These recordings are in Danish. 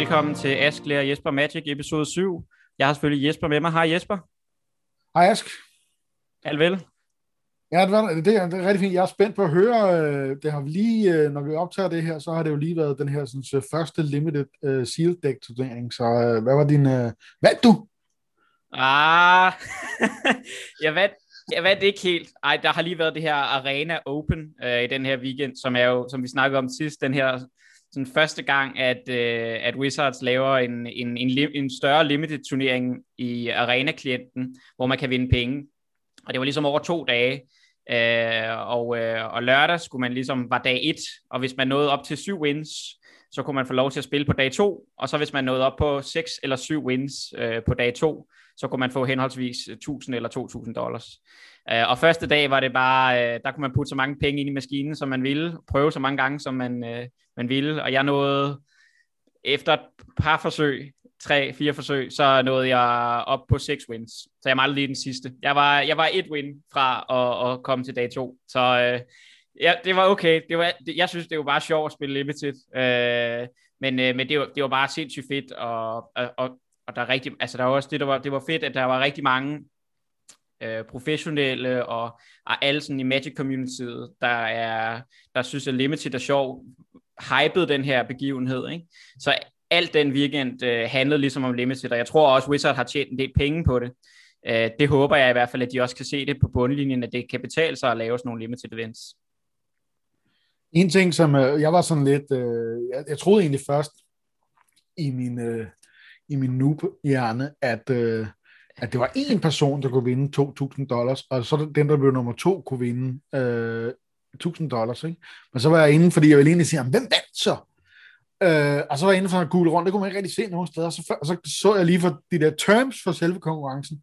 velkommen til Ask Lærer Jesper Magic episode 7. Jeg har selvfølgelig Jesper med mig. Hej Jesper. Hej Ask. Alt vel? Ja, det, var, det, er, det er rigtig fint. Jeg er spændt på at høre, øh, det har lige, øh, når vi optager det her, så har det jo lige været den her sådan, første limited uh, seal deck turnering. Så uh, hvad var din, uh, hvad du? Ah, jeg vandt, jeg vandt ikke helt. Ej, der har lige været det her Arena Open uh, i den her weekend, som er jo, som vi snakkede om sidst, den her sådan første gang, at, øh, at Wizards laver en, en, en, en større limited turnering i Arena-klienten, hvor man kan vinde penge. Og det var ligesom over to dage. øh, og, øh, og lørdag skulle man ligesom, var dag et, og hvis man nåede op til syv wins, så kunne man få lov til at spille på dag to, og så hvis man nåede op på seks eller syv wins øh, på dag to, så kunne man få henholdsvis 1000 eller 2000 dollars. Øh, og første dag var det bare, øh, der kunne man putte så mange penge ind i maskinen, som man ville, prøve så mange gange, som man, uh, man ville, og jeg nåede efter et par forsøg, tre, fire forsøg, så nåede jeg op på seks wins. Så jeg manglede lige den sidste. Jeg var, jeg var et win fra at, at komme til dag to. Så uh, ja, det var okay. Det var, det, jeg synes, det var bare sjovt at spille limited. Uh, men, uh, men det, var, det var bare sindssygt fedt, og, og, og, og der er rigtig, altså der var også det, der var, det var fedt, at der var rigtig mange uh, professionelle og, og alle sådan i Magic community, der er, der synes, at Limited er sjov, hypede den her begivenhed, ikke? Så alt den weekend øh, handlede ligesom om Limited, og jeg tror også, Wizard har tjent en del penge på det. Øh, det håber jeg i hvert fald, at de også kan se det på bundlinjen, at det kan betale sig at lave sådan nogle Limited events. En ting, som øh, jeg var sådan lidt, øh, jeg, jeg troede egentlig først i min, øh, i min noob-hjerne, at, øh, at det var én person, der kunne vinde 2.000 dollars, og så den, der blev nummer to, kunne vinde øh, 1.000 dollars. Ikke? Men så var jeg inde, fordi jeg ville egentlig sige, hvem vandt så? Øh, og så var jeg inde for en gule rundt, det kunne man ikke rigtig se nogen steder, og så, og så så jeg lige for de der terms for selve konkurrencen,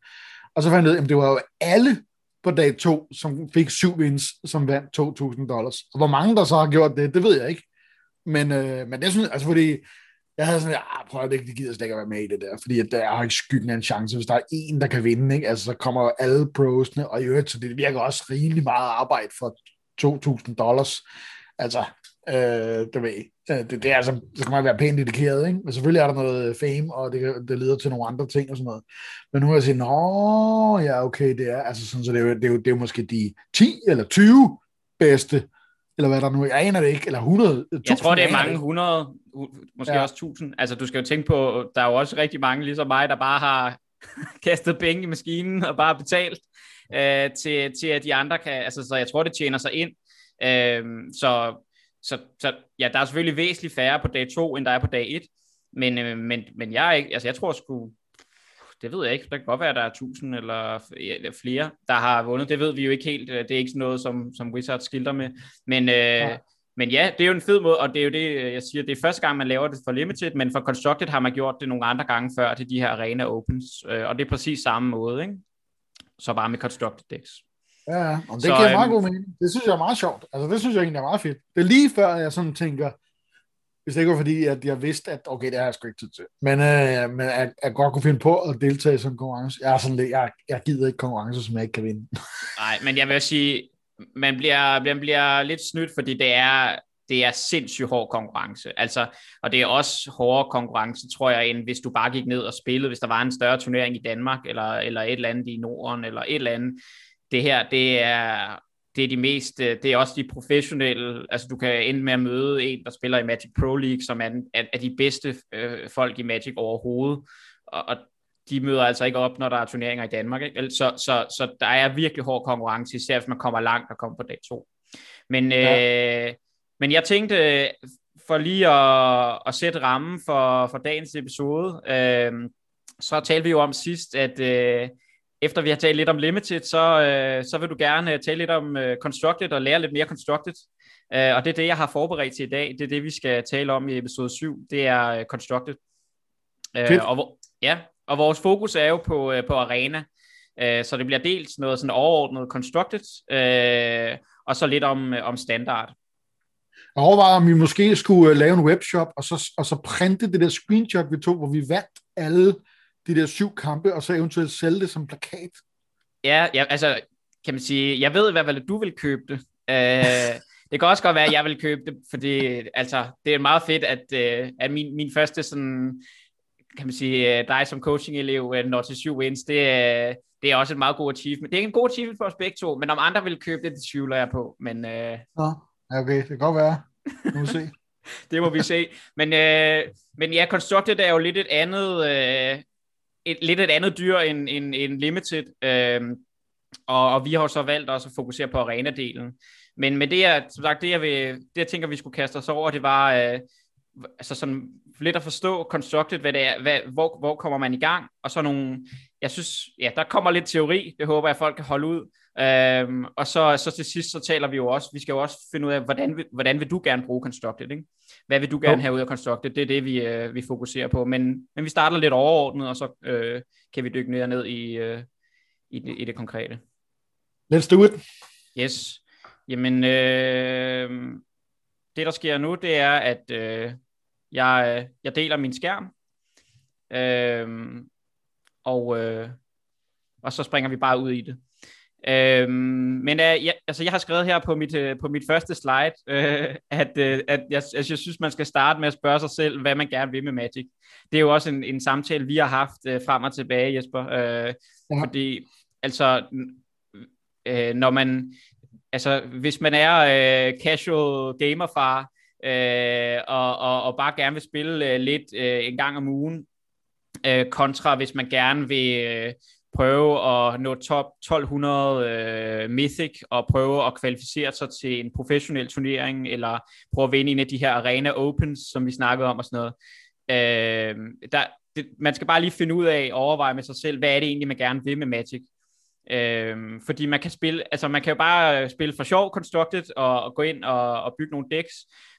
og så fandt jeg ud af, at det var jo alle på dag to, som fik syv wins, som vandt 2.000 dollars. Og hvor mange der så har gjort det, det ved jeg ikke. Men, øh, men det synes altså fordi, jeg havde sådan, ah, prøv at det, gider slet ikke at være med i det der, fordi at der har ikke skyggen af en chance, hvis der er en, der kan vinde, ikke? altså så kommer alle prosene, og i øvrigt, så det virker også rimelig meget arbejde for 2.000 dollars. Altså, øh, det ved øh, det, det er altså, så kan man være pænt dedikeret, ikke? Men selvfølgelig er der noget fame, og det, det leder til nogle andre ting og sådan noget. Men nu har jeg sagt, nå, ja, okay, det er, altså sådan, så det er, jo, det, er jo, det er jo måske de 10 eller 20 bedste, eller hvad der nu, jeg aner det ikke, eller 100, 1000, Jeg tror, det er mange 100, måske ja. også 1000. Altså, du skal jo tænke på, der er jo også rigtig mange, ligesom mig, der bare har kastet penge i maskinen og bare betalt øh, til, til, at de andre kan, altså, så jeg tror, det tjener sig ind. Øh, så så, så ja, der er selvfølgelig væsentligt færre på dag 2, end der er på dag 1. Men, øh, men, men jeg, ikke, altså jeg tror sgu, det ved jeg ikke, der kan godt være, at der er 1000 eller flere, der har vundet. Det ved vi jo ikke helt. Det er ikke sådan noget, som, som Wizards skilter med. Men, øh, ja. men ja, det er jo en fed måde, og det er jo det, jeg siger, det er første gang, man laver det for Limited, men for Constructed har man gjort det nogle andre gange før til de her Arena Opens, øh, og det er præcis samme måde, ikke? Så bare med Constructed decks. Ja, og det så, giver meget øhm, god mening. Det synes jeg er meget sjovt. Altså, det synes jeg egentlig er meget fedt. Det er lige før, jeg sådan tænker, hvis det ikke var fordi, at jeg vidste, at okay, det har jeg sgu ikke tid til. Men, øh, men jeg, jeg godt kunne finde på at deltage i sådan en konkurrence. Jeg, er sådan lidt, jeg, jeg gider ikke konkurrencer, som jeg ikke kan vinde. Nej, men jeg vil sige, man bliver, man bliver lidt snydt, fordi det er, det er sindssygt hård konkurrence. Altså, og det er også hårdere konkurrence, tror jeg, end hvis du bare gik ned og spillede, hvis der var en større turnering i Danmark, eller, eller et eller andet i Norden, eller et eller andet det her, det er, det er de mest, det er også de professionelle, altså du kan ende med at møde en, der spiller i Magic Pro League, som er, er de bedste øh, folk i Magic overhovedet, og, og de møder altså ikke op, når der er turneringer i Danmark, ikke? Så, så, så der er virkelig hård konkurrence, især hvis man kommer langt og kommer på dag to. Men, ja. øh, men jeg tænkte, for lige at, at sætte rammen for, for dagens episode, øh, så talte vi jo om sidst, at øh, efter vi har talt lidt om Limited, så, øh, så vil du gerne øh, tale lidt om øh, Constructed og lære lidt mere Constructed. Øh, og det er det, jeg har forberedt til i dag. Det er det, vi skal tale om i episode 7. Det er øh, Constructed. Øh, og, ja, og vores fokus er jo på, øh, på Arena. Øh, så det bliver dels noget sådan overordnet Constructed, øh, og så lidt om, øh, om standard. Jeg overvejer, om vi måske skulle øh, lave en webshop, og så, og så printe det der screenshot, vi tog, hvor vi vandt alle de der syv kampe, og så eventuelt sælge det som plakat? Ja, ja altså, kan man sige, jeg ved i hvert fald, at du vil købe det. Uh, Det kan også godt være, at jeg vil købe det, fordi altså, det er meget fedt, at, øh, at min, min første sådan, kan man sige, øh, dig som coaching-elev øh, når til syv wins, det, det er også et meget god achievement. Det er en god achievement for os begge to, men om andre vil købe det, det tvivler jeg på. Men, øh... Nå, okay, det kan godt være. Nu må vi se. det må vi se. Men, øh, men ja, Constructed er jo lidt et andet, øh, et, lidt et andet dyr end, end, end Limited. Øh, og, og vi har så valgt også at fokusere på arena-delen. Men med det, jeg, som sagt, det jeg, vil, det jeg tænker, vi skulle kaste os over, det var øh, altså sådan lidt at forstå constructed, hvad det er, hvad, hvor, hvor kommer man i gang, og så nogle, jeg synes, ja, der kommer lidt teori, det håber jeg, folk kan holde ud, øhm, og så, så til sidst, så taler vi jo også, vi skal jo også finde ud af, hvordan, hvordan vil du gerne bruge constructed, ikke? Hvad vil du gerne have ud af constructed, det er det, vi, øh, vi fokuserer på, men, men vi starter lidt overordnet, og så øh, kan vi dykke ned, ned i, øh, i, det, i det konkrete. Let's do it. Yes. Jamen, øh, det der sker nu, det er, at øh, jeg, jeg deler min skærm, øh, og, øh, og så springer vi bare ud i det. Øh, men øh, jeg, altså, jeg har skrevet her på mit, øh, på mit første slide, øh, at, øh, at jeg, altså, jeg synes, man skal starte med at spørge sig selv, hvad man gerne vil med Magic. Det er jo også en, en samtale, vi har haft øh, frem og tilbage, Jesper. Øh, ja. Fordi, altså, øh, når man, altså, hvis man er øh, casual gamerfar, øh, og, og, og bare gerne vil spille øh, lidt øh, en gang om ugen, øh, kontra hvis man gerne vil øh, prøve at nå top 1200 øh, Mythic, og prøve at kvalificere sig til en professionel turnering, eller prøve at vinde en af de her Arena Opens, som vi snakkede om og sådan noget. Øh, der, det, man skal bare lige finde ud af, overveje med sig selv, hvad er det egentlig, man gerne vil med Magic. Øhm, fordi man kan spille, altså man kan jo bare spille for sjov constructed og, og gå ind og, og bygge nogle decks,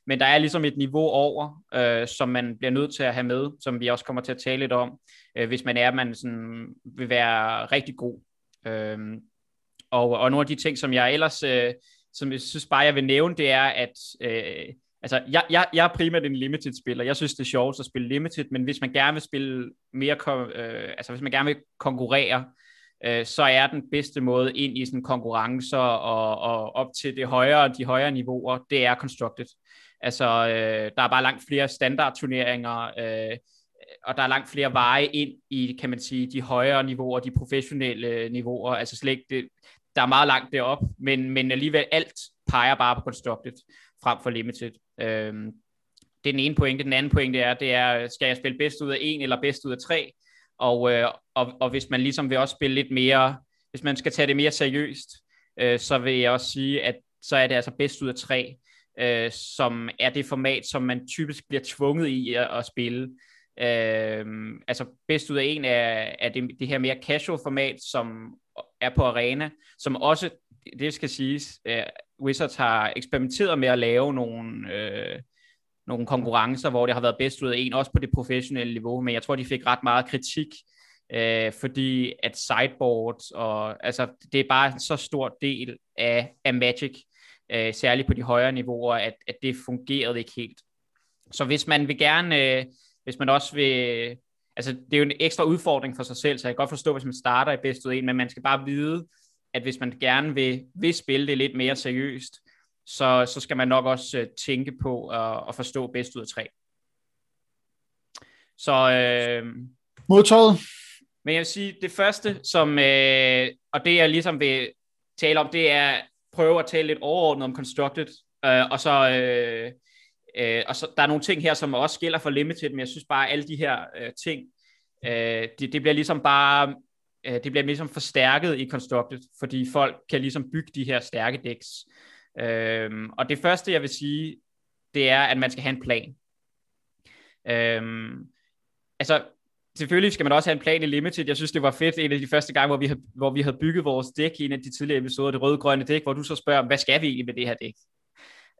men der er ligesom et niveau over, øh, som man bliver nødt til at have med, som vi også kommer til at tale lidt om, øh, hvis man er, man sådan vil være rigtig god. Øh, og, og nogle af de ting, som jeg ellers, øh, som jeg synes bare, jeg vil nævne, det er, at øh, altså, jeg, jeg, jeg er primært en limited-spiller. Jeg synes, det er sjovt at spille limited, men hvis man gerne vil spille mere, øh, altså hvis man gerne vil konkurrere, øh, så er den bedste måde ind i sådan konkurrencer og, og op til det højere, de højere niveauer, det er constructed. Altså, øh, der er bare langt flere standardturneringer, øh, og der er langt flere veje ind i, kan man sige, de højere niveauer, de professionelle niveauer, altså slet ikke det, der er meget langt derop, men, men alligevel alt peger bare på constructed frem for limited. Øhm, det er den ene pointe. Den anden pointe er, det er, skal jeg spille bedst ud af en eller bedst ud af tre? Og, øh, og, og hvis man ligesom vil også spille lidt mere, hvis man skal tage det mere seriøst, øh, så vil jeg også sige, at så er det altså bedst ud af tre, øh, som er det format, som man typisk bliver tvunget i at, at spille. Øh, altså bedst ud af en er, er det, det her mere casual format, som er på arena, som også, det skal siges, øh, Wizards har eksperimenteret med at lave nogle, øh, nogle konkurrencer, hvor det har været bedst ud af en, også på det professionelle niveau, men jeg tror, de fik ret meget kritik, øh, fordi at sideboards, og altså, det er bare en så stor del af, af Magic, øh, særligt på de højere niveauer, at, at det fungerede ikke helt. Så hvis man vil gerne, øh, hvis man også vil, altså det er jo en ekstra udfordring for sig selv, så jeg kan godt forstå, hvis man starter i bedst ud en, men man skal bare vide, at hvis man gerne vil, vil spille det lidt mere seriøst, så, så skal man nok også uh, tænke på at, at forstå bedst ud af tre. Så, øh, Modtaget. Men jeg vil sige, det første, som, øh, og det jeg ligesom vil tale om, det er prøve at tale lidt overordnet om Constructed, øh, og så, øh, øh, og så der er nogle ting her, som også gælder for Limited, men jeg synes bare, at alle de her øh, ting, øh, det, det bliver ligesom bare, øh, det bliver ligesom forstærket i Constructed, fordi folk kan ligesom bygge de her stærke decks. Øh, og det første, jeg vil sige, det er, at man skal have en plan. Øh, altså, selvfølgelig skal man også have en plan i Limited. Jeg synes, det var fedt en af de første gange, hvor vi havde, hvor vi havde bygget vores dæk i en af de tidligere episoder, det røde-grønne dæk, hvor du så spørger, hvad skal vi egentlig med det her dæk?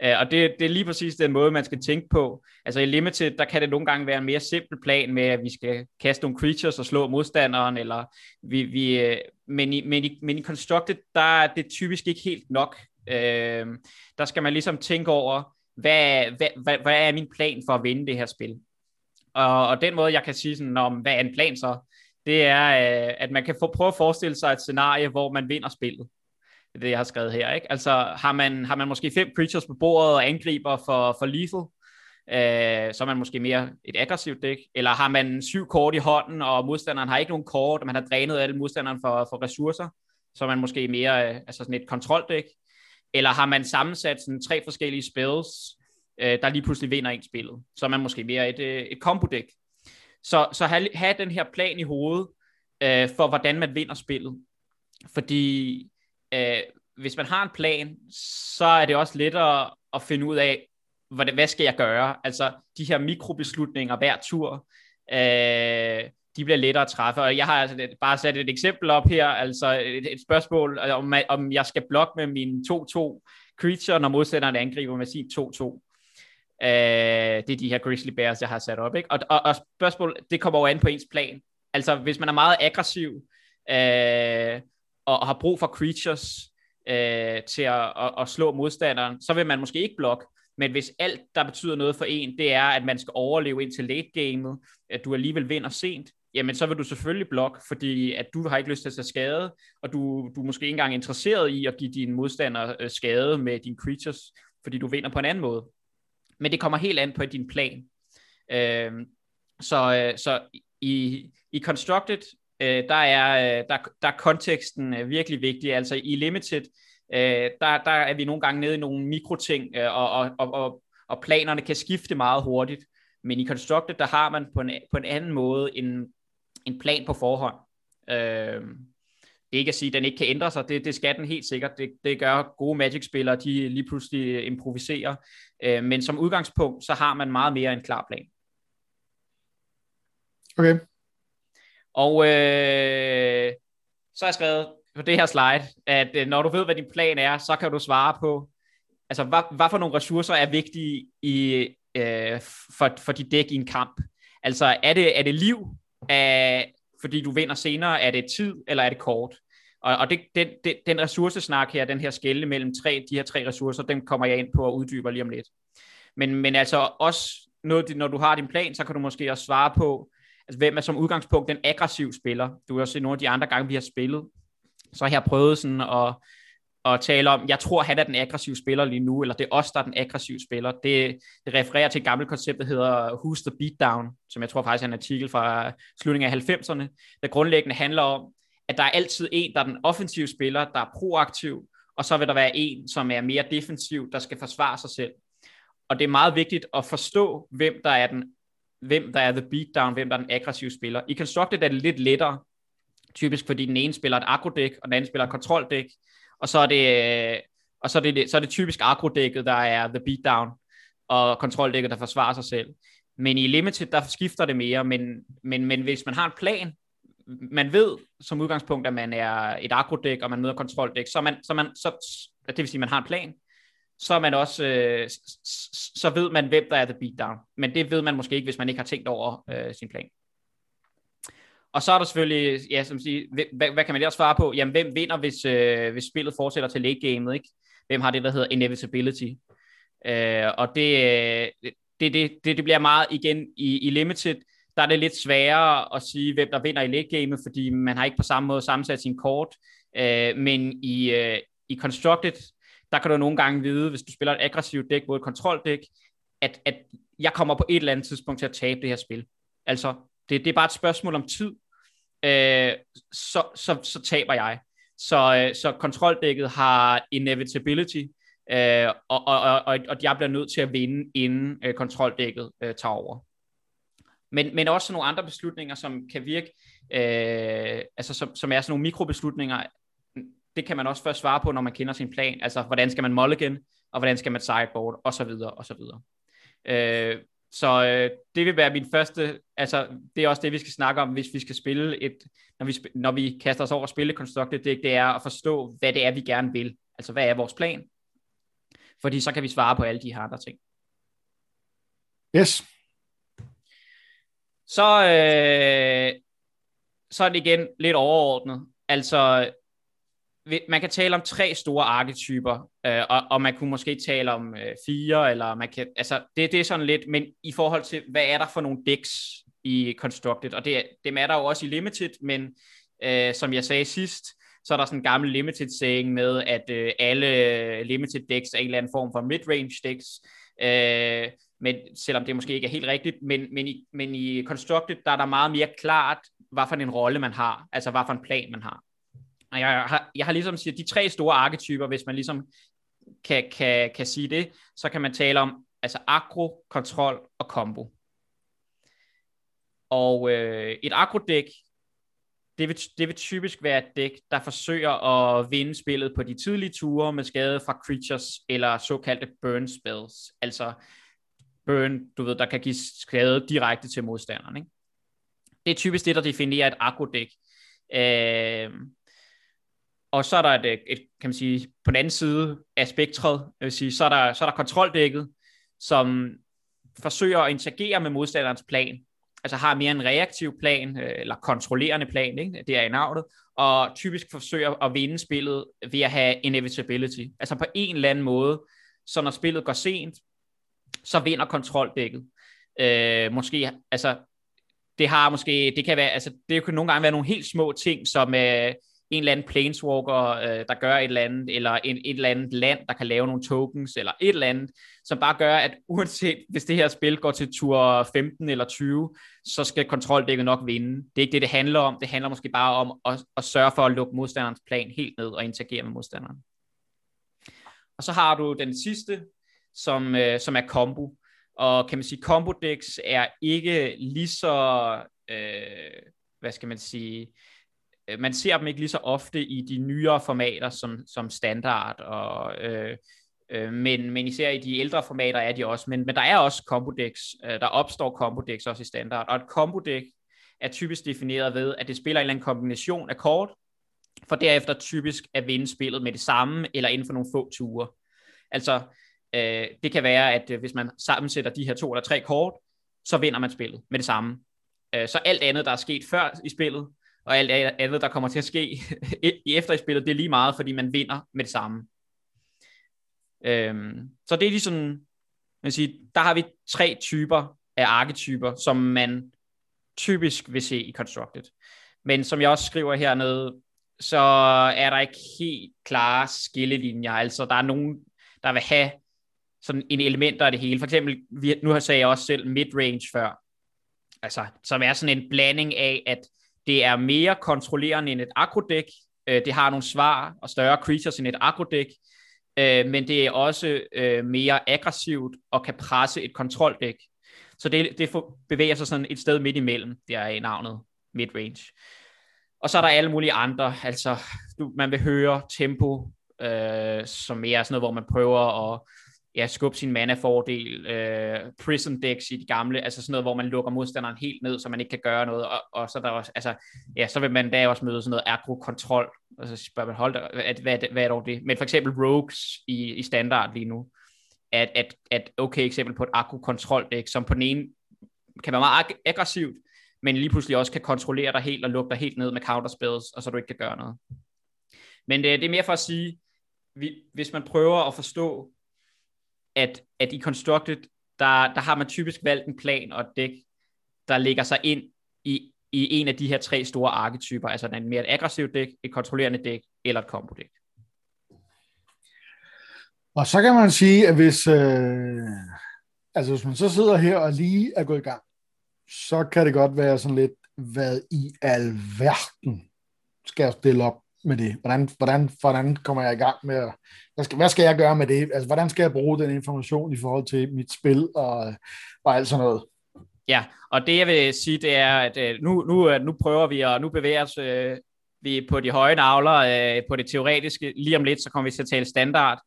Uh, og det, det er lige præcis den måde, man skal tænke på. Altså i Limited, der kan det nogle gange være en mere simpel plan med, at vi skal kaste nogle creatures og slå modstanderen, eller vi, vi, øh, men, i, men, i, men i Constructed, der er det typisk ikke helt nok. Øh, der skal man ligesom tænke over, hvad, hvad, hvad, hvad er min plan for at vinde det her spil? Og, og den måde, jeg kan sige sådan, om, hvad er en plan så, det er, øh, at man kan få, prøve at forestille sig et scenarie, hvor man vinder spillet. Det jeg har skrevet her. Ikke? Altså har man, har man måske fem creatures på bordet og angriber for, for lethal, øh, så er man måske mere et aggressivt dæk. Eller har man syv kort i hånden, og modstanderen har ikke nogen kort, og man har drænet alle modstanderen for, for ressourcer, så er man måske mere øh, altså sådan et kontroldæk. Eller har man sammensat sådan tre forskellige spells, øh, der lige pludselig vinder en spillet, så er man måske mere et, øh, et combo-dæk. Så, så have, have den her plan i hovedet, øh, for hvordan man vinder spillet. Fordi øh, hvis man har en plan, så er det også lettere at finde ud af, hvad, hvad skal jeg gøre? Altså de her mikrobeslutninger hver tur, øh, de bliver lettere at træffe. Og jeg har altså bare sat et eksempel op her, altså et, et spørgsmål, øh, om, om jeg skal blokke med min 2-2 creature, når modstanderen angriber med sin 2-2. Øh, det er de her grizzly bears, jeg har sat op. Ikke? Og, og, og spørgsmål, det kommer jo an på ens plan. Altså, hvis man er meget aggressiv, øh, og, og har brug for creatures øh, til at, at, at slå modstanderen, så vil man måske ikke blokke. Men hvis alt, der betyder noget for en, det er, at man skal overleve indtil late gamet, at du alligevel vinder sent, jamen så vil du selvfølgelig blokke, fordi at du har ikke lyst til at tage skade, og du, du er måske ikke engang interesseret i at give dine modstandere øh, skade med dine creatures, fordi du vinder på en anden måde. Men det kommer helt an på din plan. Øhm, øh, så, så i, i Constructed, øh, der, er, øh, der, der er konteksten øh, virkelig vigtig. Altså i Limited, øh, der, der er vi nogle gange nede i nogle mikroting, øh, og, og, og, og, og planerne kan skifte meget hurtigt. Men i Constructed, der har man på en, på en anden måde en, en plan på forhånd. Øh, ikke at sige, at den ikke kan ændre sig, det, det skal den helt sikkert. Det, det gør gode Magic-spillere, de lige pludselig improviserer. Øh, men som udgangspunkt, så har man meget mere en klar plan. Okay. Og øh, så har jeg skrevet på det her slide, at øh, når du ved, hvad din plan er, så kan du svare på, altså hvad, hvad for nogle ressourcer er vigtige i, øh, for, for dit dæk i en kamp. Altså er det, er det liv, er, fordi du vinder senere, er det tid, eller er det kort? Og, og det, den, den, den ressourcesnak her, den her skælde mellem tre, de her tre ressourcer, den kommer jeg ind på og uddyber lige om lidt. Men, men altså også, noget, når du har din plan, så kan du måske også svare på, altså hvem er som udgangspunkt den aggressive spiller. Du har også set nogle af de andre gange, vi har spillet, så har jeg prøvet sådan at, at tale om, jeg tror, han er den aggressive spiller lige nu, eller det er os, der er den aggressive spiller. Det, det refererer til et gammelt koncept, der hedder Who's the Beatdown, som jeg tror faktisk er en artikel fra slutningen af 90'erne, der grundlæggende handler om, at der er altid en, der er den offensive spiller, der er proaktiv, og så vil der være en, som er mere defensiv, der skal forsvare sig selv. Og det er meget vigtigt at forstå, hvem der er den hvem der er the beatdown, hvem der er den aggressive spiller. I Constructed er det lidt lettere, typisk fordi den ene spiller et agrodæk, og den anden spiller et kontroldæk, og så er det, øh, og så er det, så er det typisk agrodækket, der er the beatdown, og kontroldækket, der forsvarer sig selv. Men i Limited, der skifter det mere, men, men, men hvis man har en plan, man ved som udgangspunkt, at man er et agrodæk, og man møder kontroldæk, så, man, så, man, så det vil sige, at man har en plan, så er man også, øh, så ved man, hvem der er the beatdown. Men det ved man måske ikke, hvis man ikke har tænkt over øh, sin plan. Og så er der selvfølgelig, ja, som siger, hvad, hvad kan man ellers svare på? Jamen, hvem vinder, hvis, øh, hvis spillet fortsætter til late gamet, ikke? Hvem har det, der hedder inevitability? Øh, og det, øh, det, det, det, det bliver meget igen i, i limited, der er det lidt sværere at sige, hvem der vinder i late gamet, fordi man har ikke på samme måde sammensat sin kort. Øh, men i, øh, i constructed, der kan du nogle gange vide, hvis du spiller et aggressivt dæk mod et kontroldæk, at, at jeg kommer på et eller andet tidspunkt til at tabe det her spil. Altså, det, det er bare et spørgsmål om tid, øh, så, så, så taber jeg. Så, øh, så kontroldækket har inevitability, øh, og, og, og, og jeg bliver nødt til at vinde, inden øh, kontroldækket øh, tager over. Men, men også nogle andre beslutninger, som kan virke, øh, altså som, som er sådan nogle mikrobeslutninger, det kan man også først svare på, når man kender sin plan. Altså, hvordan skal man mulligan, og hvordan skal man sideboard, og så videre, og så videre. Øh, så øh, det vil være min første, altså det er også det, vi skal snakke om, hvis vi skal spille et, når vi, når vi kaster os over at spille Constructed det, det er at forstå, hvad det er, vi gerne vil. Altså, hvad er vores plan? Fordi så kan vi svare på alle de her andre ting. Yes. Så, øh, så er det igen lidt overordnet. Altså, man kan tale om tre store arketyper, øh, og, og man kunne måske tale om øh, fire, eller man kan, altså det, det er sådan lidt, men i forhold til, hvad er der for nogle decks i Constructed, og det, det er der jo også i Limited, men øh, som jeg sagde sidst, så er der sådan en gammel limited saying med, at øh, alle limited decks er en eller anden form for midrange decks, øh, men selvom det måske ikke er helt rigtigt, men, men, i, men i Constructed, der er der meget mere klart, hvad for en rolle man har, altså hvad for en plan man har. Og jeg har, jeg har ligesom siger, de tre store arketyper, hvis man ligesom kan, kan, kan sige det, så kan man tale om altså agro, kontrol og combo. Og øh, et agrodæk, det vil, det vil typisk være et dæk, der forsøger at vinde spillet på de tidlige ture med skade fra creatures eller såkaldte burn spells. Altså burn, du ved, der kan give skade direkte til modstanderen. Ikke? Det er typisk det, der definerer et agrodæk. Øh, og så er der et, øh, et, kan man sige, på den anden side af spektret, jeg vil sige, så er der, så er der kontroldækket, som forsøger at interagere med modstanderens plan, altså har mere en reaktiv plan, øh, eller kontrollerende plan, ikke? det er i navnet, og typisk forsøger at vinde spillet ved at have inevitability, altså på en eller anden måde, så når spillet går sent, så vinder kontroldækket. Øh, måske, altså, det har måske, det kan være, altså, det kan nogle gange være nogle helt små ting, som øh, en eller anden planeswalker, øh, der gør et eller andet, eller en, et eller andet land, der kan lave nogle tokens, eller et eller andet, som bare gør, at uanset hvis det her spil går til tur 15 eller 20, så skal kontroldækket nok vinde. Det er ikke det, det handler om. Det handler måske bare om at, at sørge for at lukke modstanderens plan helt ned og interagere med modstanderen. Og så har du den sidste, som, øh, som er combo. Og kan man sige, combo decks er ikke lige så, øh, hvad skal man sige, Øh, Øh, man ser dem ikke lige så ofte i de nyere formater som, som standard, og, øh, øh, men, men især i de ældre formater er de også, men, men der er også kombodex, øh, der opstår kombodex også i standard, og et kombodex er typisk defineret ved, at det spiller en eller anden kombination af kort, for derefter typisk at vinde spillet med det samme, eller inden for nogle få ture. Altså, øh, det kan være, at øh, hvis man sammensætter de her to eller tre kort, så vinder man spillet med det samme. Øh, så alt andet, der er sket før i spillet, og alt andet, der kommer til at ske i efter i spillet, det er lige meget, fordi man vinder med det samme. Øhm, så det er ligesom, sådan, man siger, der har vi tre typer af arketyper, som man typisk vil se i Constructed. Men som jeg også skriver hernede, så er der ikke helt klare skillelinjer. Altså, der er nogen, der vil have sådan en element af det hele. For eksempel, nu har jeg også selv midrange før. Altså, som er sådan en blanding af, at det er mere kontrollerende end et agrodæk. Øh, det har nogle svar og større creatures end et agrodæk, øh, men det er også øh, mere aggressivt og kan presse et kontroldæk. Så det, det bevæger sig sådan et sted midt imellem, det er i navnet midrange. Og så er der alle mulige andre, altså du, man vil høre tempo, øh, som mere er sådan noget, hvor man prøver at ja, skubbe sin mana-fordel, øh, prison decks i de gamle, altså sådan noget, hvor man lukker modstanderen helt ned, så man ikke kan gøre noget, og, og så, der også, altså, ja, så vil man da også møde sådan noget agro-kontrol, og så spørger man, hold da, at, hvad, hvad er dog det? Men for eksempel rogues i, i standard lige nu, at, at, at okay eksempel på et agro-kontrol deck, som på den ene kan være meget ag- aggressivt, men lige pludselig også kan kontrollere dig helt og lukke dig helt ned med counterspells, og så du ikke kan gøre noget. Men det, det er mere for at sige, vi, hvis man prøver at forstå at, at i Constructed, der, der har man typisk valgt en plan og et dæk, der ligger sig ind i, i en af de her tre store arketyper, altså en mere et aggressivt dæk, et kontrollerende dæk eller et combo dæk. Og så kan man sige, at hvis, øh, altså hvis man så sidder her og lige er gået i gang, så kan det godt være sådan lidt, hvad i alverden skal jeg stille op med det? Hvordan, hvordan, hvordan kommer jeg i gang med at, hvad skal, hvad skal jeg gøre med det? Altså, hvordan skal jeg bruge den information i forhold til mit spil og, og alt sådan noget? Ja, og det jeg vil sige, det er, at øh, nu, nu, øh, nu prøver vi, og nu bevæger os øh, vi på de høje navler, øh, på det teoretiske. Lige om lidt, så kommer vi til at tale standard.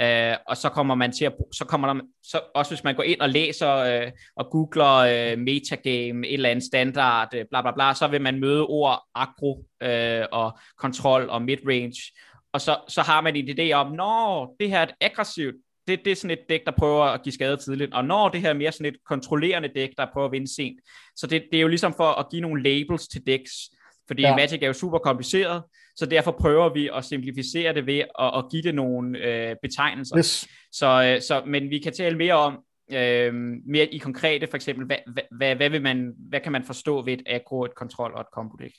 Øh, og så kommer man til at, så kommer der, så også hvis man går ind og læser øh, og googler øh, metagame, et eller andet standard, øh, bla bla bla, så vil man møde ord agro øh, og kontrol og midrange, og så, så har man en idé om, når det her er et aggressivt, det, det er sådan et dæk, der prøver at give skade tidligt, og når det her er mere sådan et kontrollerende dæk, der prøver at vinde sent. Så det, det er jo ligesom for at give nogle labels til decks, fordi ja. Magic er jo super kompliceret, så derfor prøver vi at simplificere det ved at, at give det nogle øh, betegnelser. Yes. Så, øh, så, men vi kan tale mere om, øh, mere i konkrete, for eksempel, hvad, hvad, hvad, hvad, vil man, hvad kan man forstå ved et aggro, et kontrol og et combo deck?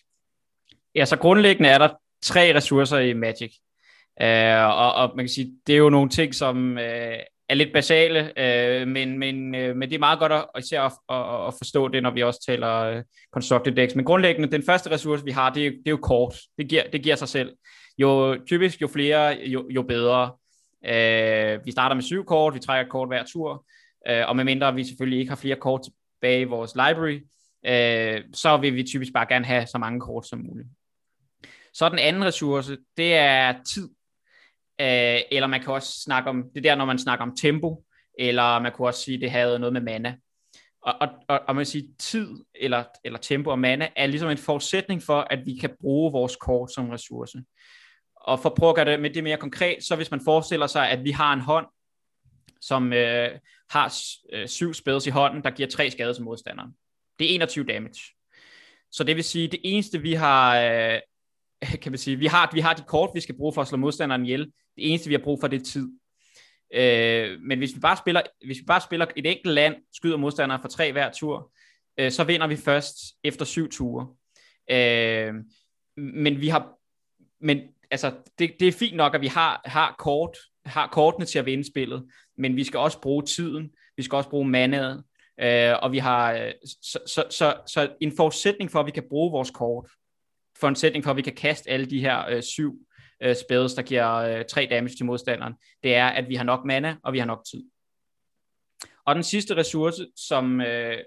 Ja, så grundlæggende er der tre ressourcer i Magic. Uh, og, og man kan sige, det er jo nogle ting, som uh, er lidt basale, øh, men, men, øh, men det er meget godt at, især at, at, at forstå det, når vi også taler øh, constructed decks. Men grundlæggende, den første ressource, vi har, det er, det er jo kort. Det giver, det giver sig selv. Jo typisk, jo flere, jo, jo bedre. Øh, vi starter med syv kort, vi trækker kort hver tur, øh, og medmindre vi selvfølgelig ikke har flere kort tilbage i vores library, øh, så vil vi typisk bare gerne have så mange kort som muligt. Så den anden ressource, det er tid. Øh, eller man kan også snakke om, det der, når man snakker om tempo, eller man kunne også sige, det havde noget med mana. Og, og, og, og man sige, tid eller, eller tempo og mana er ligesom en forudsætning for, at vi kan bruge vores kort som ressource. Og for at prøve at gøre det med det mere konkret, så hvis man forestiller sig, at vi har en hånd, som øh, har øh, syv spells i hånden, der giver tre skade til modstanderen. Det er 21 damage. Så det vil sige, det eneste vi har øh, kan man sige, vi har, vi har de kort, vi skal bruge for at slå modstanderen ihjel. Det eneste, vi har brug for, det er tid. Øh, men hvis vi, bare spiller, hvis vi bare spiller et enkelt land, skyder modstanderen for tre hver tur, øh, så vinder vi først efter syv ture. Øh, men vi har, men altså, det, det er fint nok, at vi har, har, kort, har kortene til at vinde spillet, men vi skal også bruge tiden, vi skal også bruge manaet, øh, og vi har, så, så, så, så en forudsætning for, at vi kan bruge vores kort, forudsætning for, at vi kan kaste alle de her øh, syv øh, spells, der giver øh, tre damage til modstanderen, det er, at vi har nok mana, og vi har nok tid. Og den sidste ressource, som, øh,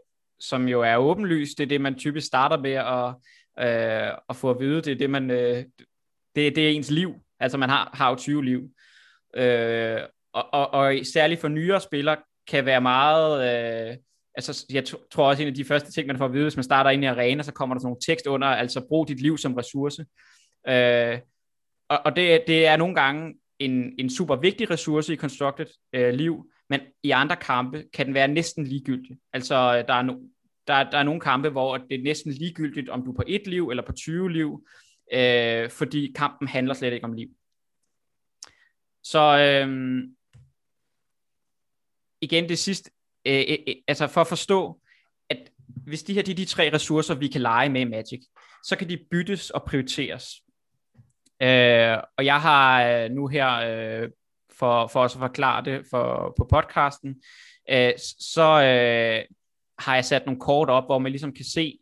som jo er åbenlyst, det er det, man typisk starter med at, øh, at få at vide, det er det, man, øh, det, det er ens liv. Altså man har, har jo 20 liv. Øh, og, og, og særligt for nyere spillere kan være meget... Øh, altså, jeg tror også, en af de første ting, man får at vide, hvis man starter ind i arena, så kommer der sådan nogle tekst under, altså brug dit liv som ressource. Øh, og og det, det er nogle gange en, en super vigtig ressource i Constructed øh, liv, men i andre kampe kan den være næsten ligegyldig. Altså, der er, no, der, der er nogle kampe, hvor det er næsten ligegyldigt, om du er på et liv eller på 20 liv, øh, fordi kampen handler slet ikke om liv. Så øh, igen det sidste, øh, øh, øh, altså for at forstå, at hvis de her de, de tre ressourcer, vi kan lege med i Magic, så kan de byttes og prioriteres. Øh, og jeg har øh, nu her, øh, for, for også at forklare det for, på podcasten, øh, så øh, har jeg sat nogle kort op, hvor man ligesom kan se,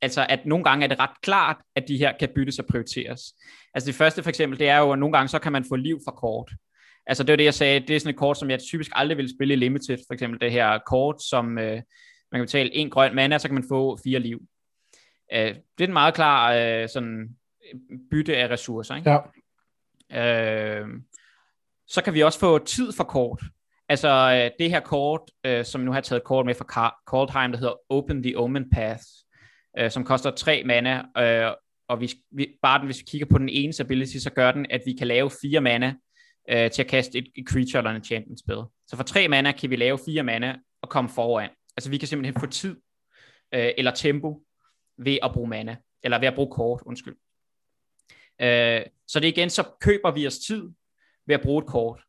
altså at nogle gange er det ret klart, at de her kan byttes og prioriteres. Altså det første for eksempel, det er jo, at nogle gange så kan man få liv fra kort. Altså det var det, jeg sagde, det er sådan et kort, som jeg typisk aldrig ville spille i Limited, for eksempel det her kort, som øh, man kan betale en grøn mana, så kan man få fire liv. Øh, det er en meget klar øh, sådan bytte af ressourcer. Ikke? Ja. Øh, så kan vi også få tid for kort. Altså øh, det her kort, øh, som nu har taget kort med fra Coldheim, der hedder Open the Omen Path, øh, som koster tre mana, øh, og vi, vi, bare den, hvis vi kigger på den ene ability, så gør den, at vi kan lave fire mana øh, til at kaste et, et creature eller en enchantment spil. Så for tre mana kan vi lave fire mana og komme foran. Altså vi kan simpelthen få tid øh, eller tempo ved at bruge mana, eller ved at bruge kort, undskyld. Øh, så det igen, så køber vi os tid ved at bruge et kort.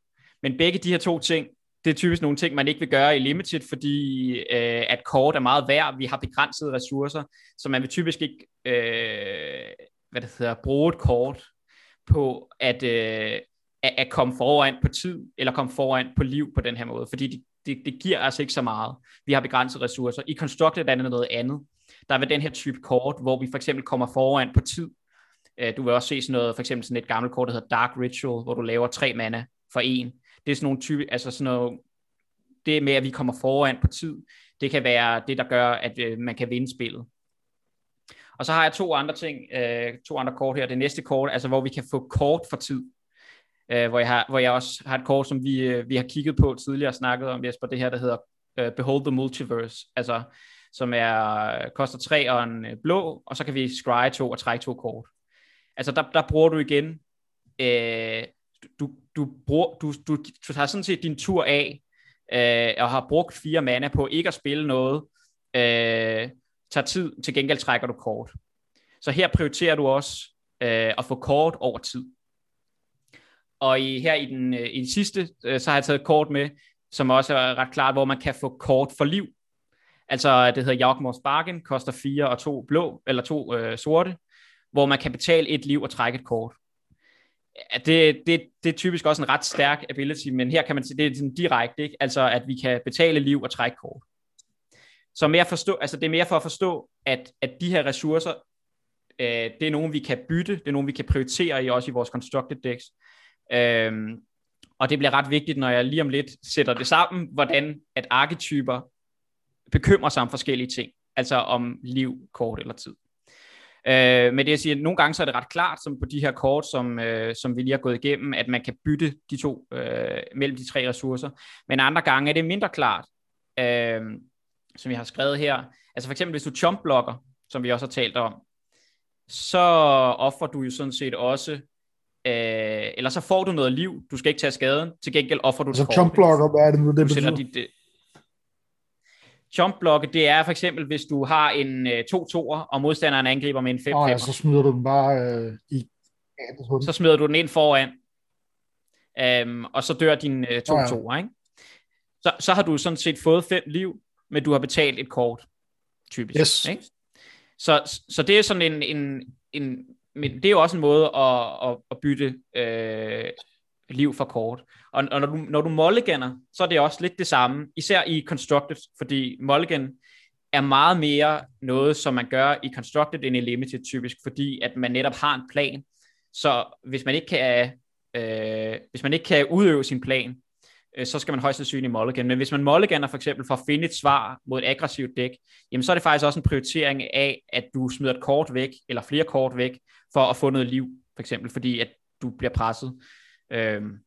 Men begge de her to ting, det er typisk nogle ting, man ikke vil gøre i Limited, fordi øh, at kort er meget værd, vi har begrænsede ressourcer, så man vil typisk ikke øh, hvad det hedder, bruge et kort på at, øh, at, at komme foran på tid, eller komme foran på liv på den her måde, fordi det, det, det giver altså ikke så meget. Vi har begrænsede ressourcer. I Constructed er det noget andet. Der ved den her type kort, hvor vi for eksempel kommer foran på tid. Øh, du vil også se sådan noget, for eksempel sådan et gammelt kort, der hedder Dark Ritual, hvor du laver tre mana for en. Det er sådan nogle type, altså sådan noget, det med, at vi kommer foran på tid, det kan være det, der gør, at øh, man kan vinde spillet. Og så har jeg to andre ting, øh, to andre kort her. Det næste kort, altså hvor vi kan få kort for tid øh, hvor, jeg har, hvor jeg også har et kort, som vi, øh, vi har kigget på tidligere og snakket om, Jesper, det her, der hedder øh, Behold the Multiverse, altså som er, øh, koster tre og en øh, blå, og så kan vi scry to og trække to kort. Altså der, der bruger du igen, øh, du, du, bruger, du, du, du tager sådan set din tur af, øh, og har brugt fire mana på ikke at spille noget, øh, tager tid, til gengæld trækker du kort. Så her prioriterer du også øh, at få kort over tid. Og i, her i den, øh, i den sidste, øh, så har jeg taget kort med, som også er ret klart, hvor man kan få kort for liv. Altså det hedder Jagmors Bargain, koster fire og to blå, eller to øh, sorte hvor man kan betale et liv og trække et kort. Det, det, det er typisk også en ret stærk ability, men her kan man se, det er sådan direkte, ikke? altså at vi kan betale liv og trække kort. Så mere forstå, altså det er mere for at forstå, at, at de her ressourcer, øh, det er nogen, vi kan bytte, det er nogen, vi kan prioritere i også i vores constructed decks. Øhm, og det bliver ret vigtigt, når jeg lige om lidt sætter det sammen, hvordan at arketyper bekymrer sig om forskellige ting, altså om liv, kort eller tid. Øh, men det jeg siger, nogle gange så er det ret klart, som på de her kort, som, øh, som vi lige har gået igennem, at man kan bytte de to øh, mellem de tre ressourcer. Men andre gange er det mindre klart, øh, som jeg har skrevet her. Altså for eksempel, hvis du chomp-blokker, som vi også har talt om, så offrer du jo sådan set også, øh, eller så får du noget liv, du skal ikke tage skaden, til gengæld offrer du altså, chomp-blokker, hvad er det nu, det betyder? Dit, øh, Jump det er for eksempel, hvis du har en øh, 2-2'er, og modstanderen angriber med en 5 oh, ja, så smider du den bare øh, i... Så smider du den ind foran, øhm, og så dør din øh, 2-2'er, oh, ja. ikke? Så, så har du sådan set fået 5 liv, men du har betalt et kort, typisk. Yes. Ikke? Så, så det er sådan en, en, en men det er jo også en måde at, at, at bytte øh, liv for kort. Og, og når du, når du mulliganer, så er det også lidt det samme, især i Constructed, fordi mulligan er meget mere noget, som man gør i Constructed end i Limited typisk, fordi at man netop har en plan. Så hvis man ikke kan, øh, hvis man ikke kan udøve sin plan, øh, så skal man højst sandsynligt mulligan. Men hvis man mulliganer for eksempel for at finde et svar mod et aggressivt dæk, jamen så er det faktisk også en prioritering af, at du smider et kort væk, eller flere kort væk, for at få noget liv, for eksempel, fordi at du bliver presset. Øhm.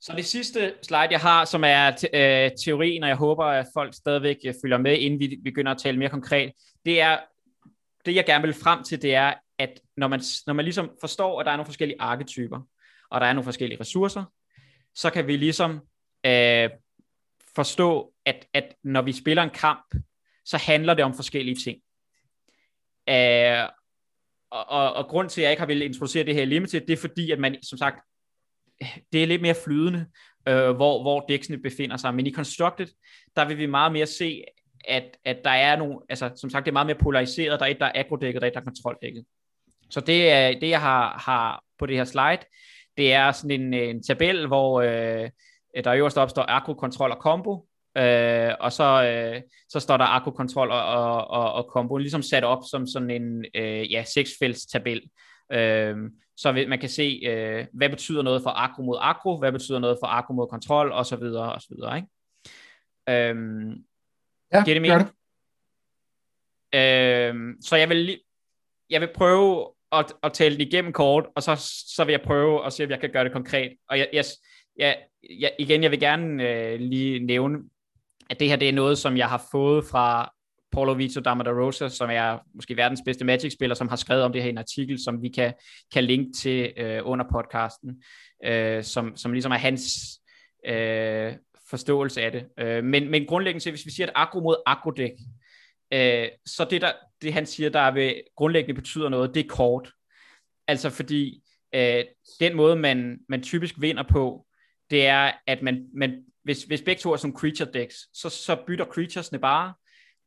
Så det sidste slide, jeg har, som er te- øh, teorien, og jeg håber, at folk stadigvæk øh, følger med, inden vi begynder at tale mere konkret, det er, det jeg gerne vil frem til, det er, at når man, når man ligesom forstår, at der er nogle forskellige arketyper, og der er nogle forskellige ressourcer, så kan vi ligesom øh, forstå, at, at når vi spiller en kamp, så handler det om forskellige ting. Øh, og, og, og grund til, at jeg ikke har ville introducere det her limited, det er fordi, at man, som sagt, det er lidt mere flydende, øh, hvor, hvor dæksene befinder sig. Men i Constructed, der vil vi meget mere se, at, at der er nogle, altså som sagt, det er meget mere polariseret. Der er et, der er agrodækket, der er et, der er kontroldækket. Så det, er, det jeg har, har på det her slide, det er sådan en, øh, en tabel, hvor øh, der øverst opstår agro, kontrol og combo, Øh, og så, øh, så står der akkukontrol og, og, og, og kombo, ligesom sat op som sådan en øh, ja, seksfælds tabel. Øh, så man kan se, øh, hvad betyder noget for akku mod akku, hvad betyder noget for akku mod kontrol, og så videre, og så videre, ikke? Øh, ja, det mening? Det. Øh, så jeg vil, jeg vil prøve at, at tale det igennem kort, og så, så vil jeg prøve at se, om jeg kan gøre det konkret. Og jeg, jeg, jeg, jeg igen, jeg vil gerne øh, lige nævne, at det her det er noget, som jeg har fået fra Paulo Vito Rosa, som er måske verdens bedste Magic-spiller, som har skrevet om det her i en artikel, som vi kan, kan linke til øh, under podcasten, øh, som, som ligesom er hans øh, forståelse af det. Øh, men, men grundlæggende set, hvis vi siger, at agro mod agrodæk, øh, så det, der, det han siger, der ved grundlæggende betyder noget, det er kort. Altså fordi øh, den måde, man, man typisk vinder på, det er, at man, man hvis, hvis begge to er som creature decks, så, så bytter creaturesne bare,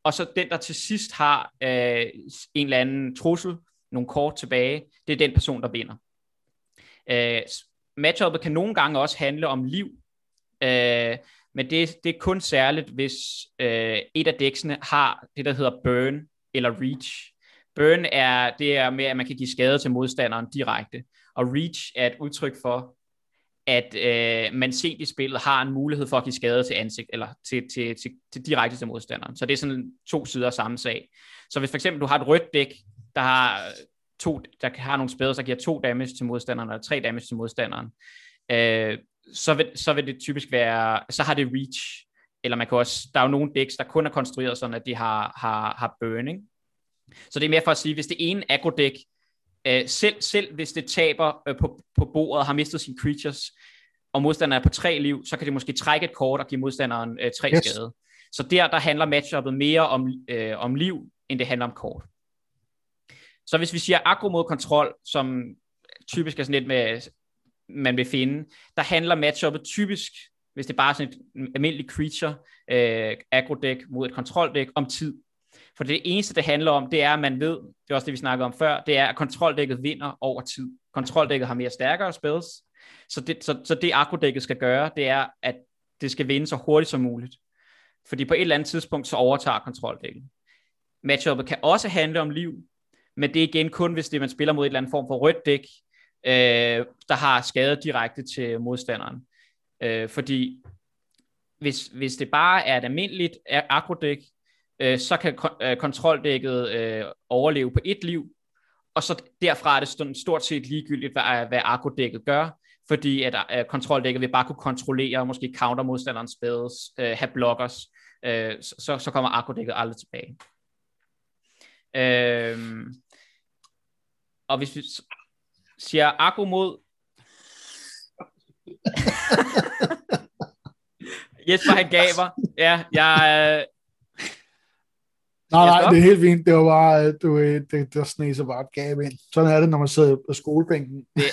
og så den, der til sidst har øh, en eller anden trussel, nogle kort tilbage, det er den person, der vinder. Øh, matchuppet kan nogle gange også handle om liv, øh, men det, det er kun særligt, hvis øh, et af dæksene har det, der hedder burn eller reach. Burn er, det er med, at man kan give skade til modstanderen direkte, og reach er et udtryk for, at øh, man set i spillet har en mulighed for at give skade til ansigt, eller til, til, til, til direkte til modstanderen. Så det er sådan to sider af samme sag. Så hvis for eksempel du har et rødt dæk, der har to, der har nogle spæder, der giver to damage til modstanderen, eller tre damage til modstanderen, øh, så, vil, så vil det typisk være, så har det reach, eller man kan også, der er jo nogle dæks, der kun er konstrueret sådan, at de har, har, har burning. Så det er mere for at sige, hvis det ene aggro dæk Øh, selv, selv hvis det taber øh, på, på bordet og har mistet sine creatures, og modstanderen er på tre liv, så kan det måske trække et kort og give modstanderen øh, tre yes. skade. Så der, der handler matchuppet mere om, øh, om liv, end det handler om kort. Så hvis vi siger aggro mod kontrol, som typisk er sådan lidt med, man vil finde, der handler matchuppet typisk, hvis det er bare sådan et almindeligt creature, øh, aggro deck mod et kontroldæk, om tid. For det eneste, det handler om, det er, at man ved, det er også det, vi snakkede om før, det er, at kontroldækket vinder over tid. Kontroldækket har mere stærkere spells, så det, så, så det akrodækket skal gøre, det er, at det skal vinde så hurtigt som muligt. Fordi på et eller andet tidspunkt, så overtager kontroldækket. Matchuppet kan også handle om liv, men det er igen kun, hvis det man spiller mod et eller andet form for rødt dæk, øh, der har skadet direkte til modstanderen. Øh, fordi hvis, hvis det bare er et almindeligt øh, agrodæk, øh, så kan øh, kontroldækket øh, overleve på et liv, og så derfra er det stort set ligegyldigt, hvad, hvad agrodækket gør, fordi at øh, kontroldækket vil bare kunne kontrollere, måske counter modstanderens spells, øh, have blockers, øh, så, så kommer agrodækket aldrig tilbage. Øh, og hvis vi siger agro mod Jesper han gav mig. Ja, jeg... Øh... Nej, nej, det er helt fint. Det var bare, øh, du, det, der sneg sig bare et gab ind. Sådan er det, når man sidder på skolebænken. Det...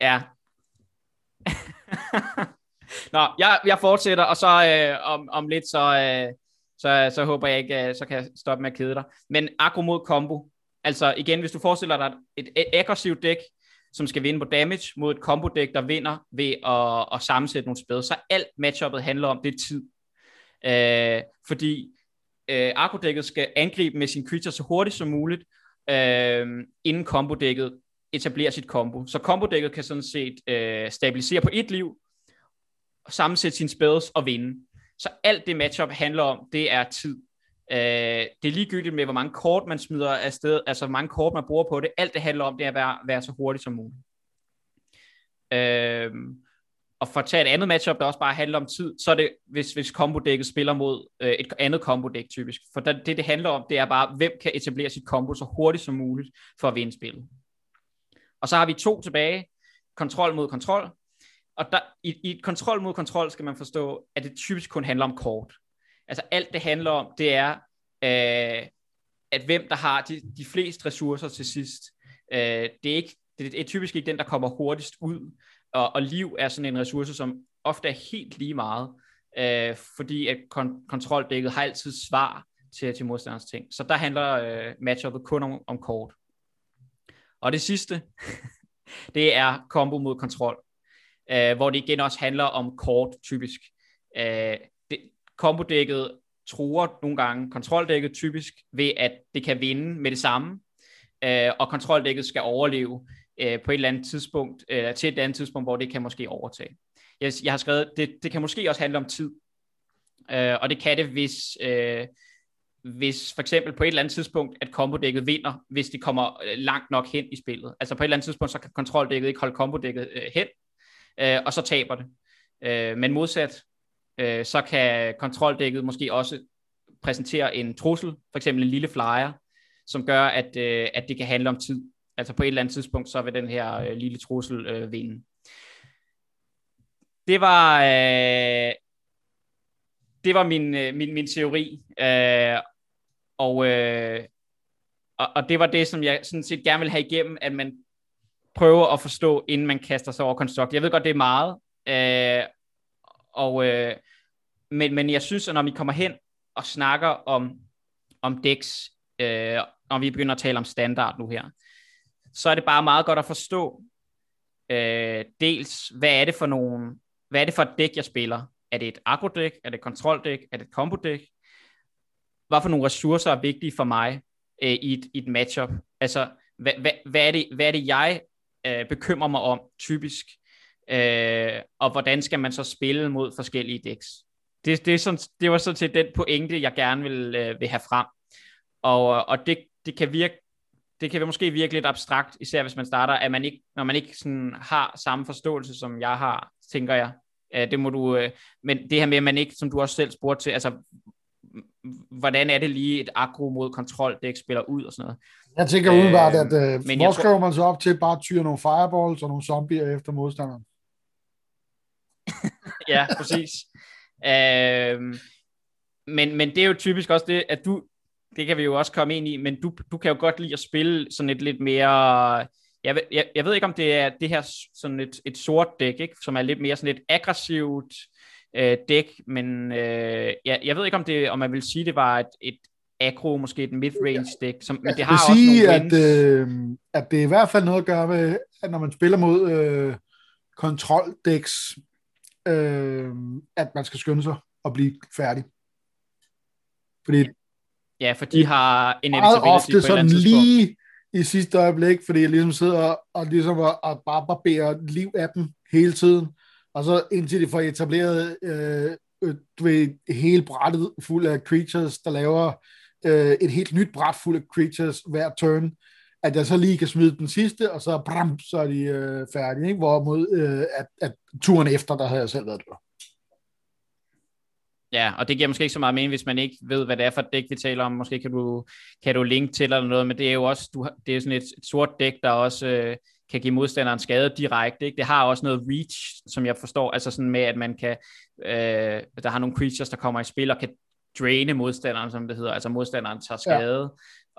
Ja. Nå, jeg, jeg fortsætter, og så øh, om, om lidt, så, øh, så, så håber jeg ikke, øh, så kan jeg stoppe med at kede dig. Men akro mod combo. Altså igen, hvis du forestiller dig et, et aggressivt dæk, som skal vinde på damage, mod et combo-dæk, der vinder ved at, at sammensætte nogle spil. Så alt matchuppet handler om, det er tid. Øh, fordi øh, arkodækket skal angribe med sin creature så hurtigt som muligt, øh, inden kombodækket etablerer sit combo. Så combo-dækket kan sådan set øh, stabilisere på et liv, sammensætte sine spells og vinde. Så alt det matchup handler om, det er tid. Øh, det er ligegyldigt med, hvor mange kort man smider afsted, altså hvor mange kort man bruger på det. Alt det handler om, det er at være, være så hurtigt som muligt. Øh, og for at tage et andet matchup, der også bare handler om tid, så er det, hvis, hvis kombodækket spiller mod øh, et andet kombodæk typisk. For der, det, det handler om, det er bare, hvem kan etablere sit combo så hurtigt som muligt for at vinde spillet. Og så har vi to tilbage. Kontrol mod kontrol. Og der, i, i kontrol mod kontrol skal man forstå, at det typisk kun handler om kort. Altså alt det handler om, det er, øh, at hvem der har de, de fleste ressourcer til sidst. Øh, det, er ikke, det er typisk ikke den, der kommer hurtigst ud. Og, og liv er sådan en ressource, som ofte er helt lige meget, øh, fordi at kon- kontroldækket har altid svar til, til modstanders ting. Så der handler øh, matchuppet kun om, om kort. Og det sidste, det er combo mod kontrol, øh, hvor det igen også handler om kort typisk. Øh, kombodækket truer nogle gange kontroldækket typisk ved, at det kan vinde med det samme, øh, og kontroldækket skal overleve øh, på et eller andet tidspunkt, øh, til et andet tidspunkt, hvor det kan måske overtage. Jeg, jeg har skrevet, det, det kan måske også handle om tid, øh, og det kan det, hvis, øh, hvis for eksempel på et eller andet tidspunkt, at kombodækket vinder, hvis det kommer øh, langt nok hen i spillet. Altså på et eller andet tidspunkt, så kan kontroldækket ikke holde kombodækket øh, hen, øh, og så taber det. Øh, men modsat, øh, så kan kontroldækket måske også præsentere en trussel, for eksempel en lille flyer, som gør, at, øh, at det kan handle om tid. Altså på et eller andet tidspunkt, så vil den her øh, lille trussel øh, vinde. Det var, øh, det var min, øh, min, min teori, øh, og, øh, og, og det var det, som jeg sådan set gerne vil have igennem, at man prøver at forstå, inden man kaster sig over konstrukt. Jeg ved godt, det er meget, øh, og, øh, men, men jeg synes, at når vi kommer hen og snakker om, om DEX, øh, når vi begynder at tale om standard nu her, så er det bare meget godt at forstå, øh, dels, hvad er det for nogle, hvad er det for et dæk, jeg spiller? Er det et agrodæk? Er det et kontroldæk? Er det et kombodæk? Hvad for nogle ressourcer er vigtige for mig øh, i, et, i et matchup? Altså, hvad, hvad, hvad, er, det, hvad er det, jeg øh, bekymrer mig om typisk? Øh, og hvordan skal man så spille mod forskellige decks? Det, det, er sådan, det var så til den pointe, jeg gerne vil, øh, vil have frem. Og, og det, det kan virke det kan måske virke lidt abstrakt, især hvis man starter, at man ikke, når man ikke sådan har samme forståelse, som jeg har, tænker jeg. Øh, det må du, øh, men det her med, at man ikke, som du også selv spurgte til, altså, hvordan er det lige et agro mod kontrol, det ikke spiller ud og sådan noget. Jeg tænker udenbart, at øh, men hvor skriver man så op til bare at tyre nogle fireballs og nogle zombier efter modstanderen? ja, præcis. Øh, men, men det er jo typisk også det, at du, det kan vi jo også komme ind i, men du, du kan jo godt lide at spille sådan et lidt mere, jeg, ved, jeg, jeg ved ikke om det er det her sådan et, et sort dæk, ikke? som er lidt mere sådan et aggressivt øh, dæk, men øh, jeg, jeg ved ikke om det, om man vil sige, det var et, et aggro, måske et mid-range dæk, som, men det har også sige, nogle at, øh, at det er i hvert fald noget at gøre med, at når man spiller mod øh, kontroldæks, øh, at man skal skynde sig at blive færdig. Fordi Ja, for de har en meget ofte sådan lige i sidste øjeblik, fordi jeg ligesom sidder og, og ligesom og, og bare barberer liv af dem hele tiden. Og så indtil de får etableret øh, øh, du ved, hele brættet fuld af creatures, der laver øh, et helt nyt bræt fuld af creatures hver turn, at jeg så lige kan smide den sidste, og så, bram, så er de øh, færdige. Ikke? Hvorimod øh, at, at turen efter, der havde jeg selv været der. Ja, og det giver måske ikke så meget mening, hvis man ikke ved, hvad det er for et dæk, vi taler om. Måske kan du, kan du linke til eller noget, men det er jo også du, det er sådan et, et sort dæk, der også øh, kan give modstanderen skade direkte. Ikke? Det har også noget reach, som jeg forstår, altså sådan med, at man kan, øh, der har nogle creatures, der kommer i spil og kan draine modstanderen, som det hedder, altså modstanderen tager skade.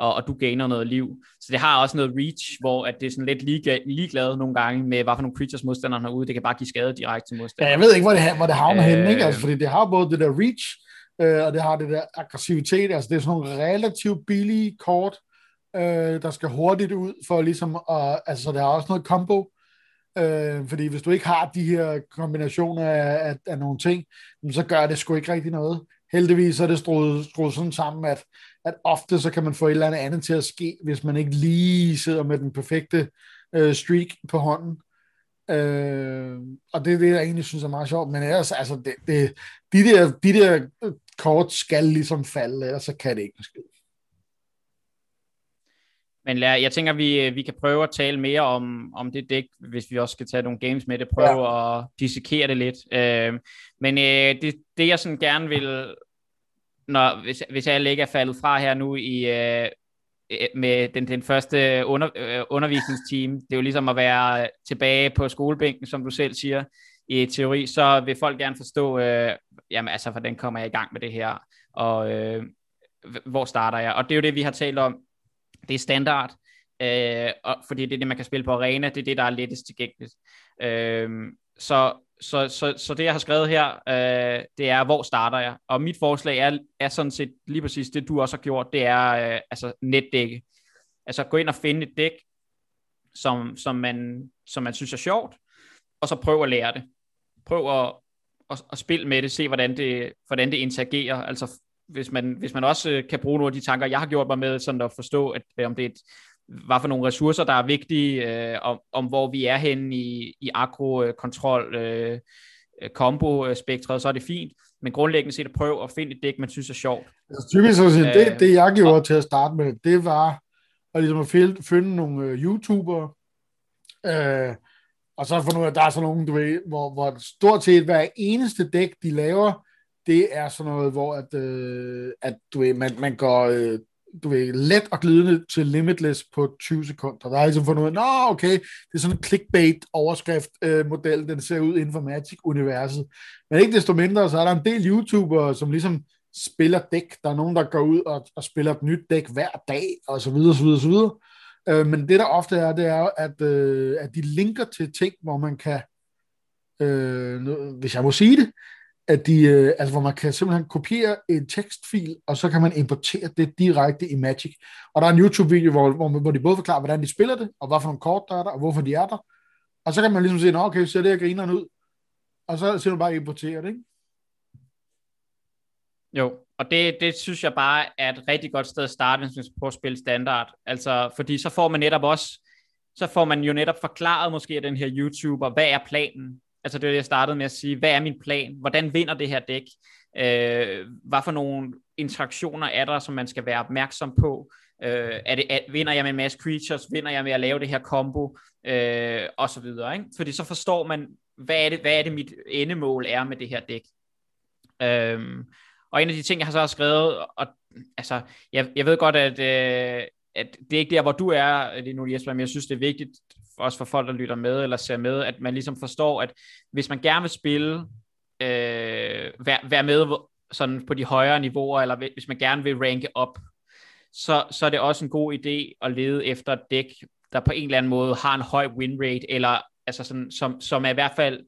Og, og du gainer noget liv. Så det har også noget reach, hvor at det er sådan lidt lige, ligeglad nogle gange med, hvad for nogle creatures modstanderen har ude. Det kan bare give skade direkte til modstanderen. Ja, jeg ved ikke, hvor det, hvor det havner øh, henne, ikke? Altså, fordi det har både det der reach, øh, og det har det der aggressivitet. Altså, det er sådan nogle relativt billige kort, øh, der skal hurtigt ud for ligesom at, altså, der er også noget combo, Øh, fordi hvis du ikke har de her kombinationer af, af, af nogle ting, så gør det sgu ikke rigtig noget. Heldigvis er det skruet, skruet sådan sammen, at, at ofte så kan man få et eller andet andet til at ske, hvis man ikke lige sidder med den perfekte øh, streak på hånden. Øh, og det er det, jeg egentlig synes er meget sjovt. Men ellers, altså, det, det, de, der, de der kort skal ligesom falde, ellers så kan det ikke ske. Men lad, jeg tænker, vi, vi kan prøve at tale mere om, om det dæk, hvis vi også skal tage nogle games med det, prøve ja. at dissekere det lidt. Øh, men øh, det, det, jeg sådan gerne vil, når, hvis, hvis alle ikke er faldet fra her nu i, øh, øh med den, den første under, øh, undervisningsteam, det er jo ligesom at være tilbage på skolebænken, som du selv siger, i teori, så vil folk gerne forstå, øh, jamen altså, hvordan kommer jeg i gang med det her, og øh, hvor starter jeg? Og det er jo det, vi har talt om det er standard, øh, og, fordi det er det, man kan spille på arena, det er det, der er lettest tilgængeligt. Øh, så, så, så, så det, jeg har skrevet her, øh, det er, hvor starter jeg? Og mit forslag er, er sådan set lige præcis det, du også har gjort, det er øh, altså netdække. Altså gå ind og finde et dæk, som, som, man, som man synes er sjovt, og så prøv at lære det. Prøv at, at, at spille med det, se hvordan det, hvordan det interagerer, altså hvis man, hvis man også øh, kan bruge nogle af de tanker, jeg har gjort mig med, sådan at forstå, at, øh, om det er et, hvad for nogle ressourcer, der er vigtige, øh, om, om hvor vi er henne i, i agro-kontrol, øh, kombo-spektret, så er det fint. Men grundlæggende set at prøve at finde et dæk, man synes er sjovt. Altså, typisk så sige, det, det jeg gjorde og, til at starte med, det var at ligesom at finde, finde nogle uh, YouTubere, øh, og så for nu, at der er sådan nogle, du ved, hvor, hvor stort set hver eneste dæk, de laver, det er sådan noget, hvor at, øh, at du ved, man, man går øh, du ved, let og glidende til limitless på 20 sekunder. Der er ligesom fundet ud af, nå okay, det er sådan en clickbait-overskrift-model, den ser ud inden for Magic-universet. Men ikke desto mindre, så er der en del YouTubere, som ligesom spiller dæk. Der er nogen, der går ud og, og spiller et nyt dæk hver dag, og så videre, så videre, så videre. Øh, men det der ofte er, det er, at, øh, at de linker til ting, hvor man kan, øh, hvis jeg må sige det, at de, øh, altså hvor man kan simpelthen kopiere en tekstfil, og så kan man importere det direkte i Magic. Og der er en YouTube-video, hvor, hvor, hvor de både forklarer, hvordan de spiller det, og hvad for nogle kort der er der, og hvorfor de er der. Og så kan man ligesom sige, okay, så det her grineren ud, og så ser man bare importere det, ikke? Jo, og det, det synes jeg bare er et rigtig godt sted at starte, hvis man skal prøve at spille standard. Altså, fordi så får man netop også, så får man jo netop forklaret måske af den her YouTuber, hvad er planen? Altså det var det, jeg startede med at sige. Hvad er min plan? Hvordan vinder det her dæk? Øh, hvad for nogle interaktioner er der, som man skal være opmærksom på? Øh, er det, er, vinder jeg med en masse creatures? Vinder jeg med at lave det her combo? Øh, og så videre. Ikke? Fordi så forstår man, hvad er, det, hvad er det, mit endemål er med det her dæk? Øh, og en af de ting, jeg har så skrevet, og altså, jeg, jeg ved godt, at, øh, at det er ikke der, hvor du er øh, lige nu, Jesper, men jeg synes, det er vigtigt også for folk, der lytter med eller ser med, at man ligesom forstår, at hvis man gerne vil spille, øh, være, være med sådan på de højere niveauer, eller hvis man gerne vil ranke op, så, så er det også en god idé at lede efter et dæk, der på en eller anden måde har en høj win rate, eller altså sådan, som, som er i hvert fald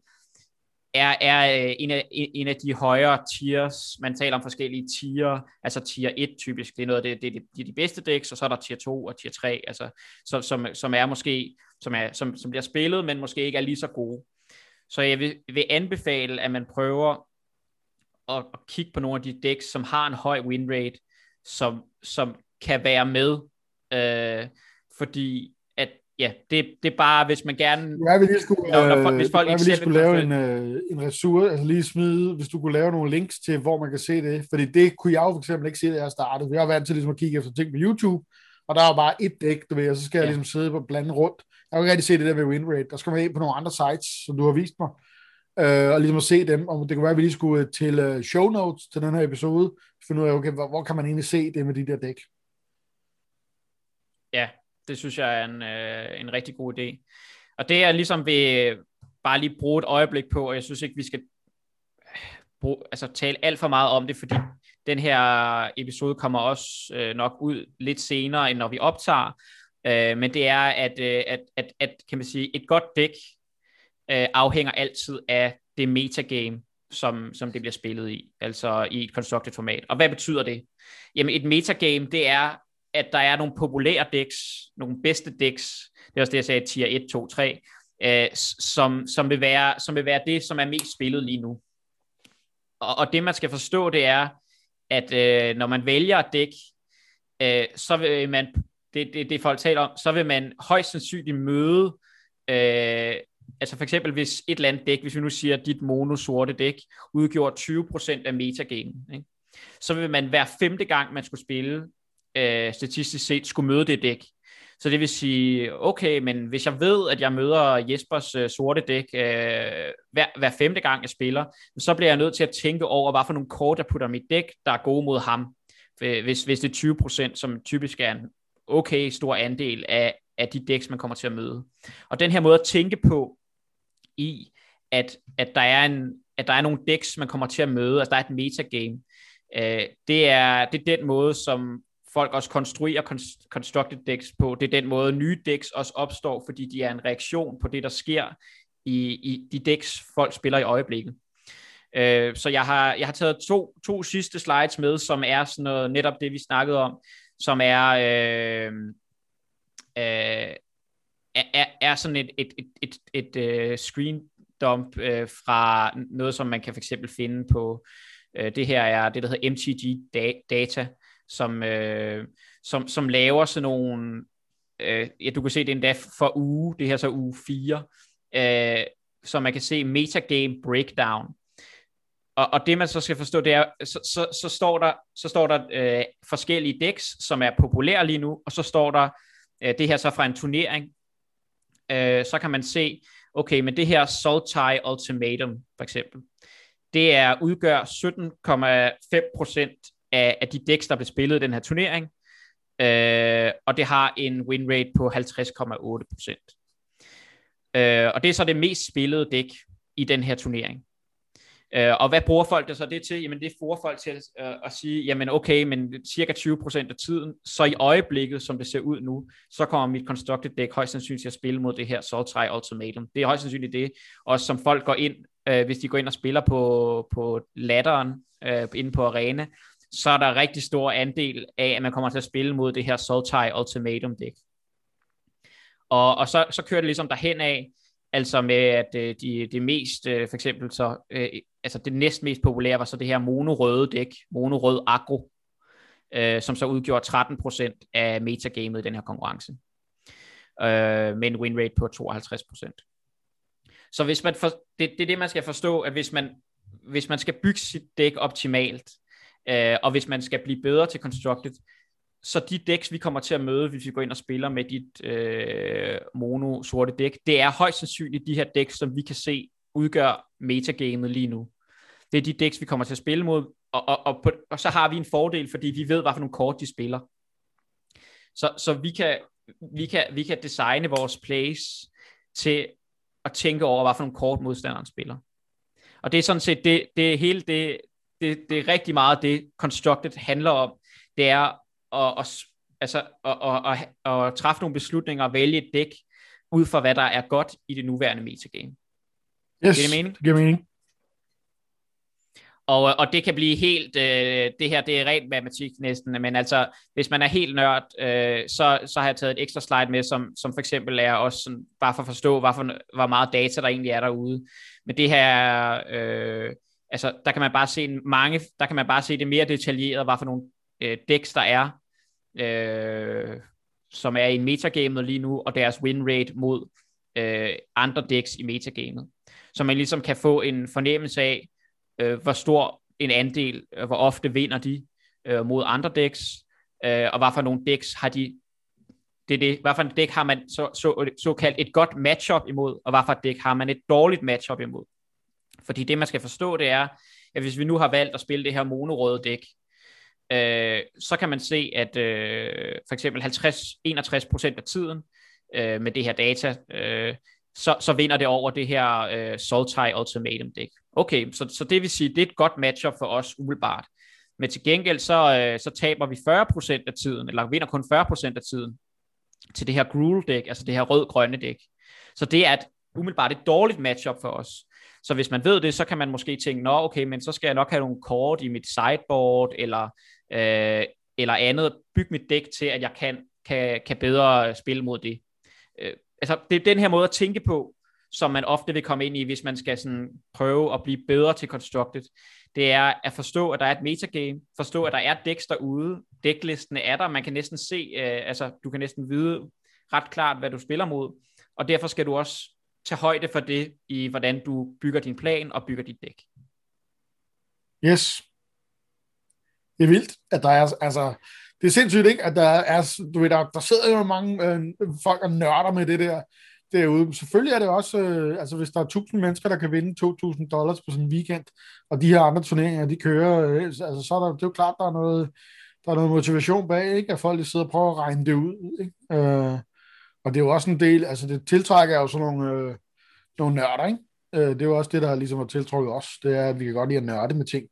er, er øh, en, af, en af de højere tiers. Man taler om forskellige tier, altså tier 1 typisk, det er noget af det, det, det, det er de bedste decks, og så er der tier 2 og tier 3, altså, som, som, som er måske, som, er, som, som bliver spillet, men måske ikke er lige så gode. Så jeg vil, vil anbefale, at man prøver at, at kigge på nogle af de decks, som har en høj win rate, som, som kan være med, øh, fordi ja, det, det er bare, hvis man gerne... Ja, vi lige skulle, når, når, hvis folk ikke lige skulle lave en, øh, en ressource, altså lige smide, hvis du kunne lave nogle links til, hvor man kan se det, fordi det kunne jeg jo for eksempel ikke se, da jeg startede. Jeg har været til ligesom at kigge efter ting på YouTube, og der er bare et dæk, du ved, og så skal ja. jeg ligesom sidde på blande rundt. Jeg kan ikke rigtig se det der ved winrate. Der skal man ind på nogle andre sites, som du har vist mig, øh, og ligesom at se dem. Og det kunne være, at vi lige skulle øh, til øh, show notes til den her episode, finde ud af, okay, hvor, hvor kan man egentlig se det med de der dæk? Ja, det synes jeg er en, øh, en rigtig god idé. Og det er ligesom ved øh, bare lige bruge et øjeblik på, og jeg synes ikke, vi skal bruge, altså, tale alt for meget om det, fordi den her episode kommer også øh, nok ud lidt senere, end når vi optager. Øh, men det er, at, øh, at, at, at kan man sige, et godt dæk øh, afhænger altid af det metagame, som, som det bliver spillet i, altså i et constructed format. Og hvad betyder det? Jamen et metagame, det er at der er nogle populære decks, nogle bedste decks, det er også det, jeg sagde, tier 1, 2, 3, øh, som, som, vil være, som vil være det, som er mest spillet lige nu. Og, og det, man skal forstå, det er, at øh, når man vælger et dæk, øh, så vil man, det, det, det folk taler om, så vil man højst sandsynligt møde, øh, altså for eksempel hvis et eller andet dæk, hvis vi nu siger, at dit mono-sorte dæk udgjorde 20% af metagamen, ikke? så vil man hver femte gang, man skulle spille, øh, statistisk set skulle møde det dæk. Så det vil sige, okay, men hvis jeg ved, at jeg møder Jespers øh, sorte dæk øh, hver, hver femte gang, jeg spiller, så bliver jeg nødt til at tænke over, hvad for nogle kort, jeg putter mit dæk, der er gode mod ham. Øh, hvis, hvis det er 20%, som typisk er en okay stor andel af, af de dæks, man kommer til at møde. Og den her måde at tænke på i, at, at, der, er en, at der er nogle dæks, man kommer til at møde, altså der er et metagame, øh, det, er, det er den måde, som folk også konstruerer constructed decks på. Det er den måde, nye decks også opstår, fordi de er en reaktion på det, der sker i, i de decks, folk spiller i øjeblikket. Øh, så jeg har, jeg har taget to, to sidste slides med, som er sådan noget, netop det, vi snakkede om, som er, øh, øh, er, er sådan et, et, et, et, et, et uh, screen dump øh, fra noget, som man kan for eksempel finde på, øh, det her er det, der hedder MTG Data, som, øh, som, som laver sådan nogle, øh, ja, du kan se det endda for uge, det her så uge 4, øh, så man kan se metagame breakdown. Og, og det man så skal forstå, det er, så, så, så står der, så står der øh, forskellige decks, som er populære lige nu, og så står der, øh, det her så fra en turnering, øh, så kan man se, okay, men det her Sultai Ultimatum, for eksempel, det er udgør 17,5% af, af de decks, der blev spillet i den her turnering, øh, og det har en win rate på 50,8%. Øh, og det er så det mest spillede dæk i den her turnering. Øh, og hvad bruger folk det så det til? Jamen det bruger folk til at, øh, at sige, jamen okay, men cirka 20% af tiden, så i øjeblikket, som det ser ud nu, så kommer mit constructed deck højst sandsynligt til at spille mod det her Sultai Ultimatum. Det er højst sandsynligt det, også som folk går ind, øh, hvis de går ind og spiller på, på ladderen øh, inde på arena, så er der rigtig stor andel af, at man kommer til at spille mod det her Sultai Ultimatum deck. Og, og så, så kører det ligesom derhen af, altså med at øh, de, de mest, øh, for eksempel så, øh, altså det næst mest populære var så det her monorøde dæk, monorød agro, øh, som så udgjorde 13% af metagamet i den her konkurrence, øh, med en win rate på 52%. Så hvis man for, det, det er det, man skal forstå, at hvis man, hvis man skal bygge sit dæk optimalt, Øh, og hvis man skal blive bedre til Constructed, så de decks, vi kommer til at møde, hvis vi går ind og spiller med dit øh, mono-sorte dæk, det er højst sandsynligt de her decks, som vi kan se udgør metagamet lige nu. Det er de decks, vi kommer til at spille mod, og, og, og, på, og så har vi en fordel, fordi vi ved, hvad for nogle kort de spiller. Så, så vi, kan, vi, kan, vi kan designe vores plays til at tænke over, hvad for nogle kort modstanderen spiller. Og det er sådan set det, det hele det, det, det er rigtig meget det, Constructed handler om. Det er at, at, altså, at, at, at, at træffe nogle beslutninger og vælge et dæk ud fra, hvad der er godt i det nuværende metagame. Yes, det, det mening? det giver mening. Og, og det kan blive helt, øh, det her det er rent matematik næsten, men altså, hvis man er helt nørd, øh, så, så har jeg taget et ekstra slide med, som, som for eksempel er også sådan, bare for at forstå, hvor, for, hvor meget data der egentlig er derude. Men det her, øh, altså, der kan man bare se mange, der kan man bare se det mere detaljeret, hvad for nogle øh, decks der er, øh, som er i metagamet lige nu, og deres win rate mod øh, andre decks i metagamet. Så man ligesom kan få en fornemmelse af, øh, hvor stor en andel, øh, hvor ofte vinder de øh, mod andre decks, øh, og hvad for nogle decks har de, det er det, hvad for et dæk har man så, så, såkaldt et godt matchup imod, og hvad for et dæk har man et dårligt matchup imod. Fordi det, man skal forstå, det er, at hvis vi nu har valgt at spille det her monorøde dæk, øh, så kan man se, at øh, for eksempel 50-61% af tiden øh, med det her data, øh, så, så vinder det over det her øh, Sultai Ultimatum dæk. Okay, så, så det vil sige, det er et godt matchup for os umiddelbart. Men til gengæld, så, øh, så taber vi 40% af tiden, eller vinder kun 40% af tiden til det her Gruel dæk, altså det her rød-grønne dæk. Så det er et, umiddelbart et dårligt matchup for os. Så hvis man ved det, så kan man måske tænke, nå okay, men så skal jeg nok have nogle kort i mit sideboard, eller, øh, eller andet, bygge mit dæk til, at jeg kan, kan, kan bedre spille mod det. Øh, altså, det er den her måde at tænke på, som man ofte vil komme ind i, hvis man skal sådan prøve at blive bedre til Constructed. Det er at forstå, at der er et metagame, forstå, at der er decks derude, decklisten er der, man kan næsten se, øh, altså du kan næsten vide ret klart, hvad du spiller mod, og derfor skal du også tage højde for det, i hvordan du bygger din plan og bygger dit dæk. Yes. Det er vildt, at der er, altså, det er sindssygt ikke, at der er, du ved, der, der sidder jo mange øh, folk og nørder med det der derude. Selvfølgelig er det også, øh, altså hvis der er 1000 mennesker, der kan vinde 2.000 dollars på sådan en weekend, og de her andre turneringer, de kører, øh, altså så er der, det er jo klart, der er noget, der er noget motivation bag, ikke? at folk de sidder og prøver at regne det ud. Ikke? Øh, og det er jo også en del, altså det tiltrækker jo sådan nogle, øh, nogle nørder, ikke? Øh, det er jo også det, der ligesom har tiltrukket os, det er, at vi kan godt lide at nørde med ting.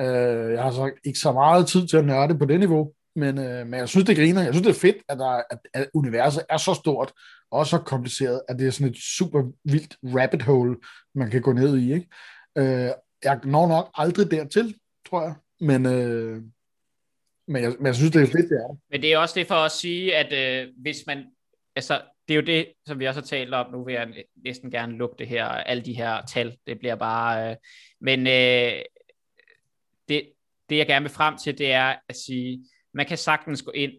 Øh, jeg har så ikke så meget tid til at nørde på det niveau, men, øh, men jeg synes, det griner. Jeg synes, det er fedt, at, der, at, at universet er så stort og så kompliceret, at det er sådan et super vildt rabbit hole, man kan gå ned i. Ikke? Øh, jeg når nok aldrig dertil, tror jeg, men, øh, men, jeg, men jeg synes, det er fedt, det er. Men det er også det for at sige, at øh, hvis man, altså det er jo det, som vi også har talt om, nu vil jeg næsten gerne lukke det her, alle de her tal, det bliver bare, øh, men øh, det, det jeg gerne vil frem til, det er at sige, man kan sagtens gå ind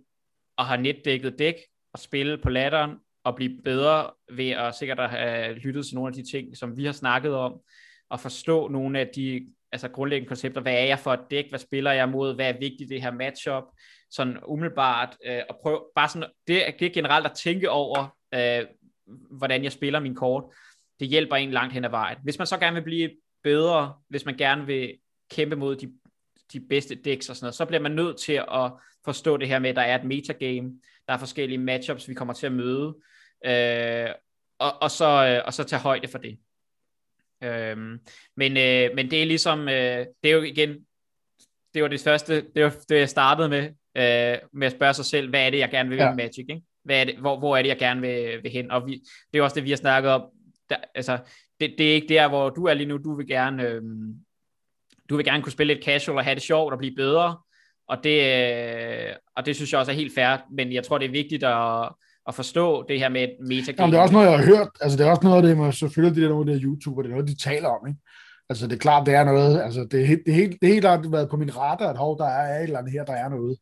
og have netdækket dæk og spille på latteren og blive bedre ved at sikkert at have lyttet til nogle af de ting, som vi har snakket om, og forstå nogle af de altså grundlæggende koncepter. Hvad er jeg for et dæk? Hvad spiller jeg mod? Hvad er vigtigt i det her matchup? Sådan umiddelbart, øh, og prøve, bare sådan, det, det er generelt at tænke over, øh, hvordan jeg spiller min kort. Det hjælper en langt hen ad vejen. Hvis man så gerne vil blive bedre, hvis man gerne vil kæmpe mod de de bedste decks og sådan noget, så bliver man nødt til at forstå det her med, at der er et metagame, der er forskellige matchups, vi kommer til at møde, øh, og, og, så, øh, og så tage højde for det. Øh, men, øh, men det er ligesom, øh, det er jo igen, det var det første, det var det, jeg startede med, øh, med at spørge sig selv, hvad er det, jeg gerne vil ja. med Magic, ikke? Hvad er det, hvor, hvor er det, jeg gerne vil, vil hen? Og vi, det er også det, vi har snakket om. Der, altså, det, det er ikke der, hvor du er lige nu. Du vil gerne, øh, du vil gerne kunne spille lidt casual og have det sjovt og blive bedre, og det, øh, og det synes jeg også er helt fair, men jeg tror, det er vigtigt at, at forstå det her med metagame. Jamen, det er også noget, jeg har hørt, altså det er også noget af det, man selvfølgelig det der noget der YouTuber, det er noget, de taler om, ikke? Altså det er klart, det er noget, altså det er, helt, det er helt, det er helt klart været på min radar, at hov, der er et eller andet her, der er noget.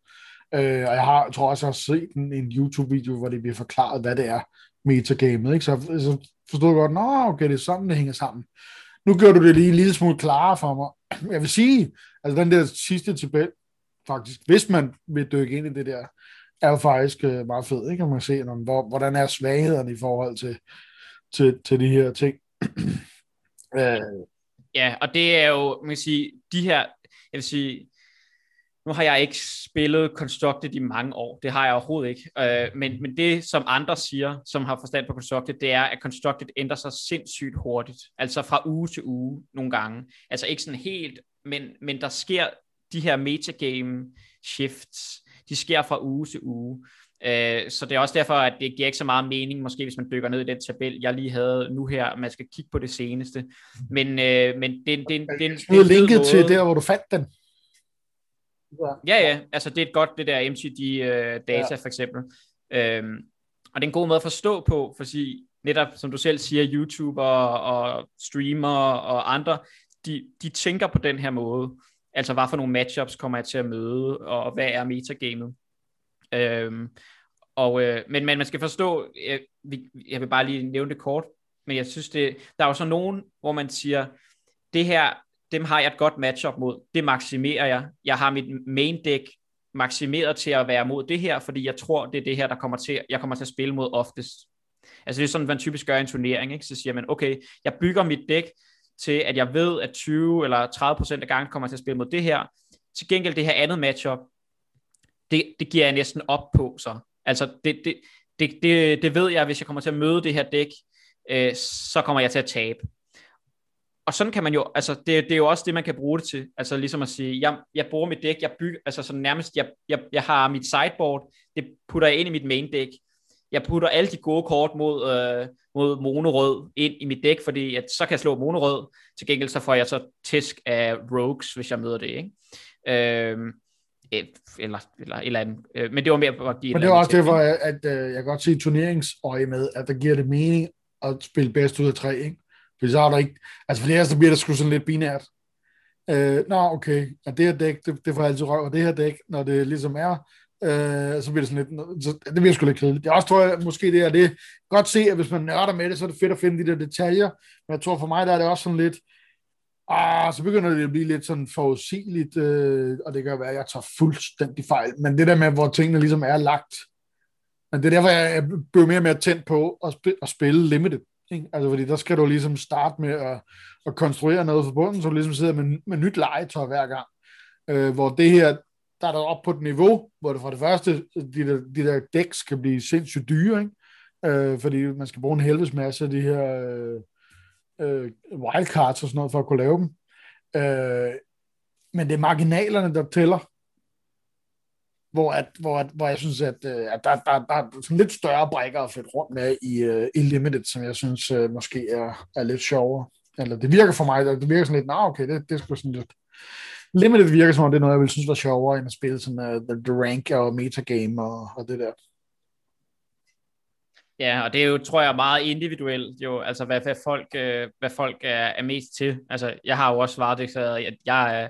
Øh, og jeg har, tror også, jeg har set en, en YouTube-video, hvor det bliver forklaret, hvad det er, metagamet, ikke? Så, så forstod jeg godt, nå, okay, det er sådan, det hænger sammen. Nu gør du det lige en lille smule klarere for mig, jeg vil sige, altså den der sidste tabel, faktisk, hvis man vil dykke ind i det der, er faktisk øh, meget fed, ikke? Kan man ser, om, hvor, hvordan er svaghederne i forhold til, til, til de her ting. øh. Ja, og det er jo, man kan sige, de her, jeg vil sige, nu har jeg ikke spillet Constructed i mange år, det har jeg overhovedet ikke, øh, men, men det som andre siger, som har forstand på Constructed, det er, at Constructed ændrer sig sindssygt hurtigt, altså fra uge til uge nogle gange, altså ikke sådan helt, men, men der sker de her metagame shifts, de sker fra uge til uge, Øh, så det er også derfor, at det giver ikke så meget mening, måske hvis man dykker ned i den tabel, jeg lige havde nu her, man skal kigge på det seneste. Men, øh, men det, det, det, det, det er linket måde. til der, hvor du fandt den. Ja, ja, altså det er et godt, det der MTG-data uh, ja. for eksempel. Øhm, og det er en god måde at forstå på, for sige, netop som du selv siger, YouTube og, og streamer og andre, de, de tænker på den her måde. Altså, hvad for nogle matchups kommer jeg til at møde, og hvad er metagamet? Øhm, og, øh, men, men man skal forstå, øh, jeg, jeg vil bare lige nævne det kort, men jeg synes, det, der er jo så nogen, hvor man siger, det her, dem har jeg et godt matchup mod, det maksimerer jeg. Jeg har mit main deck maksimeret til at være mod det her, fordi jeg tror, det er det her, der kommer til, jeg kommer til at spille mod oftest. Altså det er sådan, man typisk gør i en turnering, ikke? så siger man, okay, jeg bygger mit dæk til, at jeg ved, at 20 eller 30 procent af gangen kommer til at spille mod det her. Til gengæld det her andet matchup, det, det giver jeg næsten op på så. Altså det, det, det, det, det ved jeg, hvis jeg kommer til at møde det her dæk, øh, så kommer jeg til at tabe. Og sådan kan man jo, altså det, det er jo også det, man kan bruge det til. Altså ligesom at sige, jeg, jeg bruger mit dæk, jeg bygger, altså sådan nærmest, jeg, jeg, jeg har mit sideboard, det putter jeg ind i mit main dæk. Jeg putter alle de gode kort mod, øh, mod monorød ind i mit dæk, fordi at, så kan jeg slå monorød. Til gengæld så får jeg så tæsk af rogues, hvis jeg møder det. Ikke? Øhm, eller, eller eller andet. Øh, men det var mere at give Men det er også derfor, at, at, at jeg kan godt se turneringsøje med, at der giver det mening at spille bedst ud af tre, ikke? For så er der ikke, altså for det her, så bliver det sgu sådan lidt binært. Øh, nå, okay, og det her dæk, det, det får altid røv, og det her dæk, når det ligesom er, øh, så bliver det sådan lidt, så det bliver sgu lidt kedeligt. Jeg også tror, at måske det er det, godt se, at hvis man nørder med det, så er det fedt at finde de der detaljer, men jeg tror for mig, der er det også sådan lidt, ah, så begynder det at blive lidt sådan forudsigeligt, øh, og det kan være, at jeg tager fuldstændig fejl, men det der med, hvor tingene ligesom er lagt, men det er derfor, jeg bliver mere og mere tændt på at, spille, at spille limited. Ikke? Altså, fordi der skal du ligesom starte med at, at konstruere noget for bunden, så du ligesom sidder med, med nyt legetøj hver gang. Øh, hvor det her, der er der op på et niveau, hvor det for det første, de der, de der dæk skal blive sindssygt dyre, ikke? Øh, fordi man skal bruge en helvedes masse af de her øh, øh, wildcards og sådan noget, for at kunne lave dem. Øh, men det er marginalerne, der tæller hvor, at, hvor, at, hvor jeg synes, at, øh, at der, der, der er sådan lidt større brækker at fætte rundt med i, uh, i Limited, som jeg synes uh, måske er, er lidt sjovere. Eller det virker for mig, det virker sådan lidt, nah, okay, det, det er sgu sådan lidt... Limited virker som om, det er noget, jeg vil synes var sjovere, end at spille sådan uh, the, rank og metagame og, og det der. Ja, og det er jo, tror jeg, meget individuelt, jo, altså hvad, hvad, folk, øh, hvad folk er, er mest til. Altså, jeg har jo også svaret det, så jeg, jeg,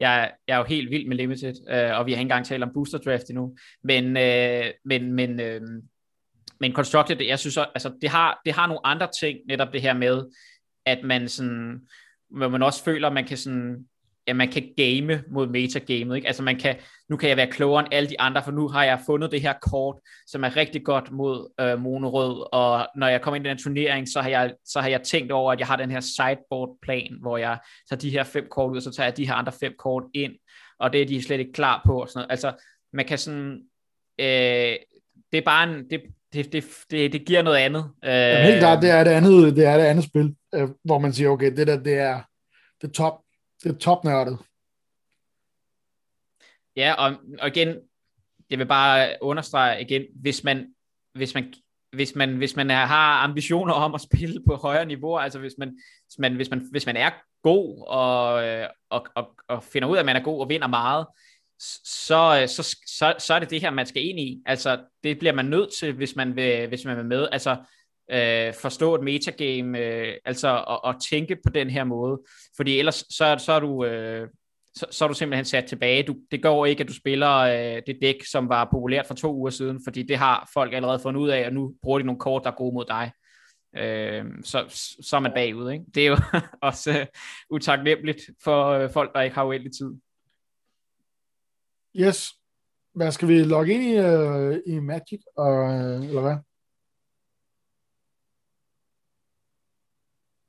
jeg, jeg er jo helt vild med Limited, øh, og vi har ikke engang talt om Booster Draft endnu, men, øh, men, men, øh, men Constructed, jeg synes, altså, det, har, det har nogle andre ting, netop det her med, at man sådan, hvor man også føler, at man kan sådan, ja, man kan game mod metagamet, ikke? Altså man kan, nu kan jeg være klogere end alle de andre, for nu har jeg fundet det her kort, som er rigtig godt mod øh, monorød, og når jeg kommer ind i den turnering, så har, jeg, så har jeg tænkt over, at jeg har den her sideboard-plan, hvor jeg tager de her fem kort ud, og så tager jeg de her andre fem kort ind, og det er de slet ikke klar på. Og sådan noget. Altså, man kan sådan, øh, det er bare en, det, det, det, det, det giver noget andet. Øh, Jamen, helt klart, det er det andet, det er det andet spil, øh, hvor man siger, okay, det der, det er, det top, det er topnørdet. Ja, og, og igen, jeg vil bare understrege igen, hvis man, hvis man, hvis man, hvis man er, har ambitioner om at spille på højere niveau, altså hvis man, hvis man, hvis man, hvis man er god og, og, og, og finder ud af, at man er god og vinder meget, så, så, så, så er det det her, man skal ind i. Altså, det bliver man nødt til, hvis man vil, hvis man vil med. Altså, øh, forstå et metagame, øh, altså at, tænke på den her måde. Fordi ellers så, så er du... Øh, så, så er du simpelthen sat tilbage. Du, det går ikke, at du spiller øh, det dæk, som var populært for to uger siden, fordi det har folk allerede fundet ud af, og nu bruger de nogle kort, der er gode mod dig. Øh, så, så er man bagud. Ikke? Det er jo også øh, utaknemmeligt for øh, folk, der ikke har uendelig tid. Yes. Hvad skal vi logge ind i, øh, i Magic, og, øh, eller hvad?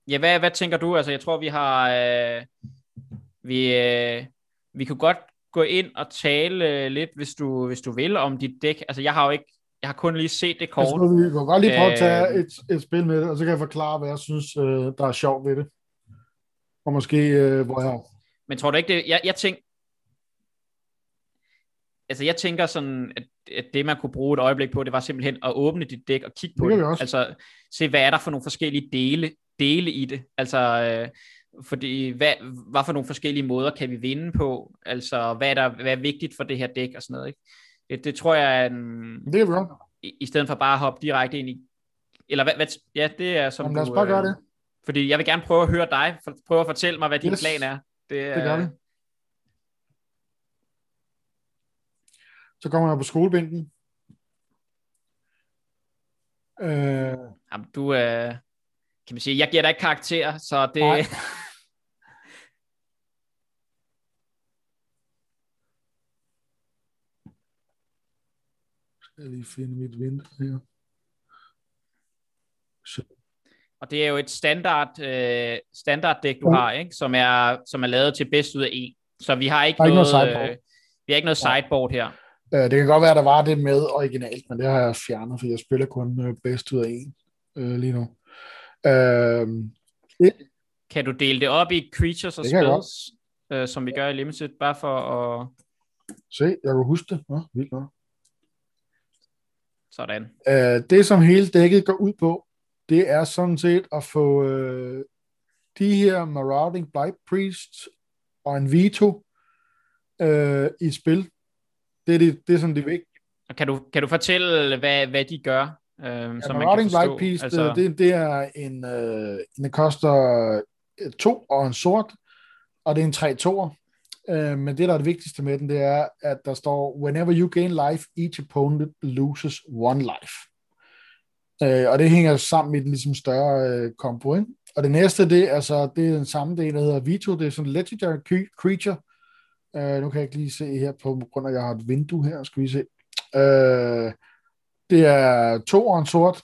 Ja, hvad, hvad tænker du? Altså, jeg tror, vi har... Øh, vi, øh, vi kunne godt gå ind og tale øh, lidt, hvis du, hvis du vil, om dit dæk. Altså, jeg har jo ikke... Jeg har kun lige set det kort. Altså, vi kan godt lige prøve at tage øh, et, et spil med det, og så kan jeg forklare, hvad jeg synes, øh, der er sjovt ved det. Og måske, øh, hvor jeg... Men tror du ikke det... Jeg, jeg tænker... Altså, jeg tænker sådan, at at det, man kunne bruge et øjeblik på, det var simpelthen at åbne dit dæk og kigge på det. det. Altså, se, hvad er der for nogle forskellige dele, dele i det? Altså, øh, fordi hvad, hvad for nogle forskellige måder kan vi vinde på? Altså, hvad er, der, hvad er vigtigt for det her dæk og sådan noget, ikke? Det, det tror jeg er en... Det er bra. I, I stedet for bare at hoppe direkte ind i... Eller hvad, hvad ja, det er som Jamen, lad os bare gøre øh, det. Fordi jeg vil gerne prøve at høre dig, for, prøve at fortælle mig, hvad din yes. plan er. Det, det gør vi. Så kommer jeg på skolebænken. Øh... Jamen, du er... Øh, kan man sige, jeg giver dig ikke karakter, så det... Nej. skal lige finde mit vindue her. Så. Og det er jo et standard, øh, standard dæk, du ja. har, ikke? Som, er, som er lavet til bedst ud af en. Så vi har ikke, har noget, ikke noget. Øh, vi har ikke noget sideboard her. Øh, det kan godt være, at der var det med originalt, men det har jeg fjernet, for jeg spiller kun øh, bedst ud af en øh, lige nu. Øh, det, kan du dele det op i creatures og spells, øh, som vi gør i Limited, bare for at... Se, jeg kan huske det. Ja, vildt godt. Sådan. Øh, det, som hele dækket går ud på, det er sådan set at få øh, de her Marauding Blight Priests og en Veto øh, i spil. Det er, det, det er sådan det vigtige. Kan du, kan du fortælle, hvad, hvad de gør? Øh, ja, som Marauding Blight Priest, altså... det, det er en, øh, en koster to og en sort, og det er en 3 2 Øh, men det, der er det vigtigste med den, det er, at der står, whenever you gain life, each opponent loses one life. Øh, og det hænger sammen med den ligesom større øh, kombo, ikke? Og det næste, det er, så, det er den samme del, der hedder Vito. Det er sådan en legendary creature. Øh, nu kan jeg ikke lige se her, på grund af, at jeg har et vindue her. Skal vi se. Øh, det er to og en sort.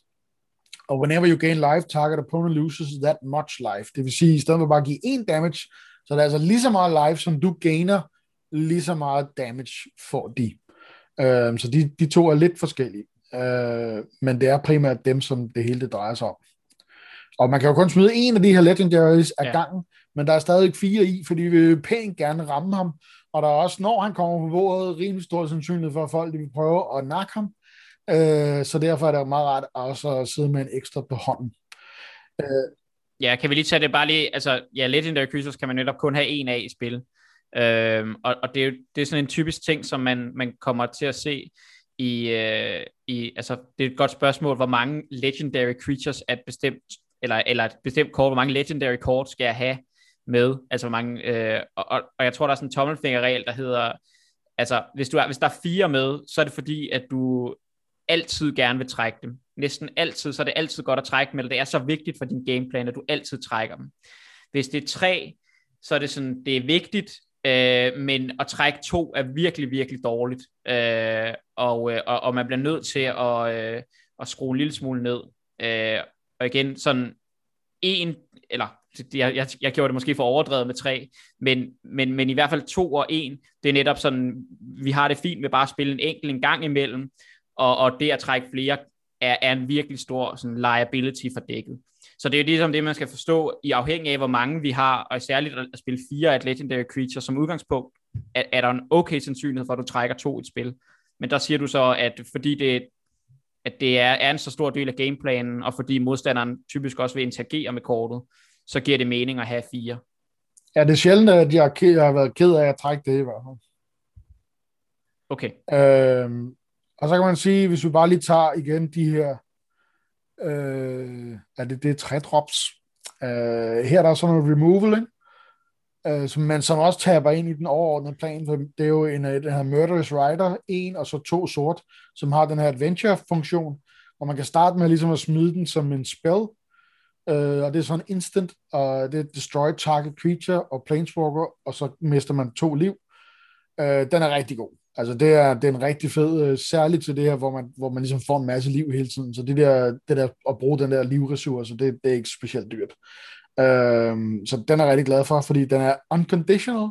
Og whenever you gain life, target opponent loses that much life. Det vil sige, at i stedet for bare at give en damage, så det er altså lige så meget life, som du gainer, lige så meget damage får de. Øh, så de, de to er lidt forskellige. Øh, men det er primært dem, som det hele det drejer sig om. Og man kan jo kun smide en af de her legendaries af ja. gangen, men der er stadig fire i, fordi vi vil pænt gerne ramme ham. Og der er også, når han kommer på bordet, rimelig stor sandsynlighed for, at folk vil prøve at nakke ham. Øh, så derfor er det jo meget rart også at sidde med en ekstra på hånden. Øh, Ja, kan vi lige tage det bare lige, altså, ja, Legendary Creatures kan man netop kun have en af i spil. Øh, og, og det er jo det er sådan en typisk ting, som man, man kommer til at se i, øh, i, altså, det er et godt spørgsmål, hvor mange Legendary Creatures er et bestemt, eller, eller et bestemt kort, hvor mange Legendary kort skal jeg have med, altså hvor mange, øh, og, og, og jeg tror, der er sådan en tommelfingerregel, der hedder, altså, hvis, du er, hvis der er fire med, så er det fordi, at du altid gerne vil trække dem. Næsten altid, så er det altid godt at trække dem, eller det er så vigtigt for din gameplan, at du altid trækker dem. Hvis det er tre, så er det sådan, det er vigtigt, øh, men at trække to er virkelig, virkelig dårligt. Øh, og, øh, og, og man bliver nødt til at, øh, at skrue en lille smule ned. Øh, og igen, sådan en, eller jeg, jeg, jeg gjorde det måske for overdrevet med tre, men, men, men i hvert fald to og en, det er netop sådan, vi har det fint med bare at spille en enkelt en gang imellem, og, og det at trække flere er, er en virkelig stor sådan, liability for dækket. Så det er jo ligesom det, man skal forstå, i afhængig af, hvor mange vi har, og særligt at spille fire af Legendary Creature som udgangspunkt, er, er der en okay sandsynlighed for, at du trækker to i et spil. Men der siger du så, at fordi det, at det er, er en så stor del af gameplanen, og fordi modstanderen typisk også vil interagere med kortet, så giver det mening at have fire. Ja, det er sjældent, at jeg, jeg har været ked af at trække det i hvert fald. Okay. Øhm, og så kan man sige, hvis vi bare lige tager igen de her, øh, er det, det tre drops. Øh, her er der sådan noget removal, ikke? Øh, som, man som også taber ind i den overordnede plan, for det er jo en af den her Murderous Rider, en og så to sort, som har den her adventure-funktion, hvor man kan starte med ligesom at smide den som en spell, øh, og det er sådan instant, og det er destroy target creature og planeswalker, og så mister man to liv. Øh, den er rigtig god. Altså det er, det er en rigtig fed, øh, særligt til det her, hvor man, hvor man ligesom får en masse liv hele tiden. Så det der, det der at bruge den der livressource, det, det er ikke specielt dyrt. Øhm, så den er jeg rigtig glad for, fordi den er unconditional.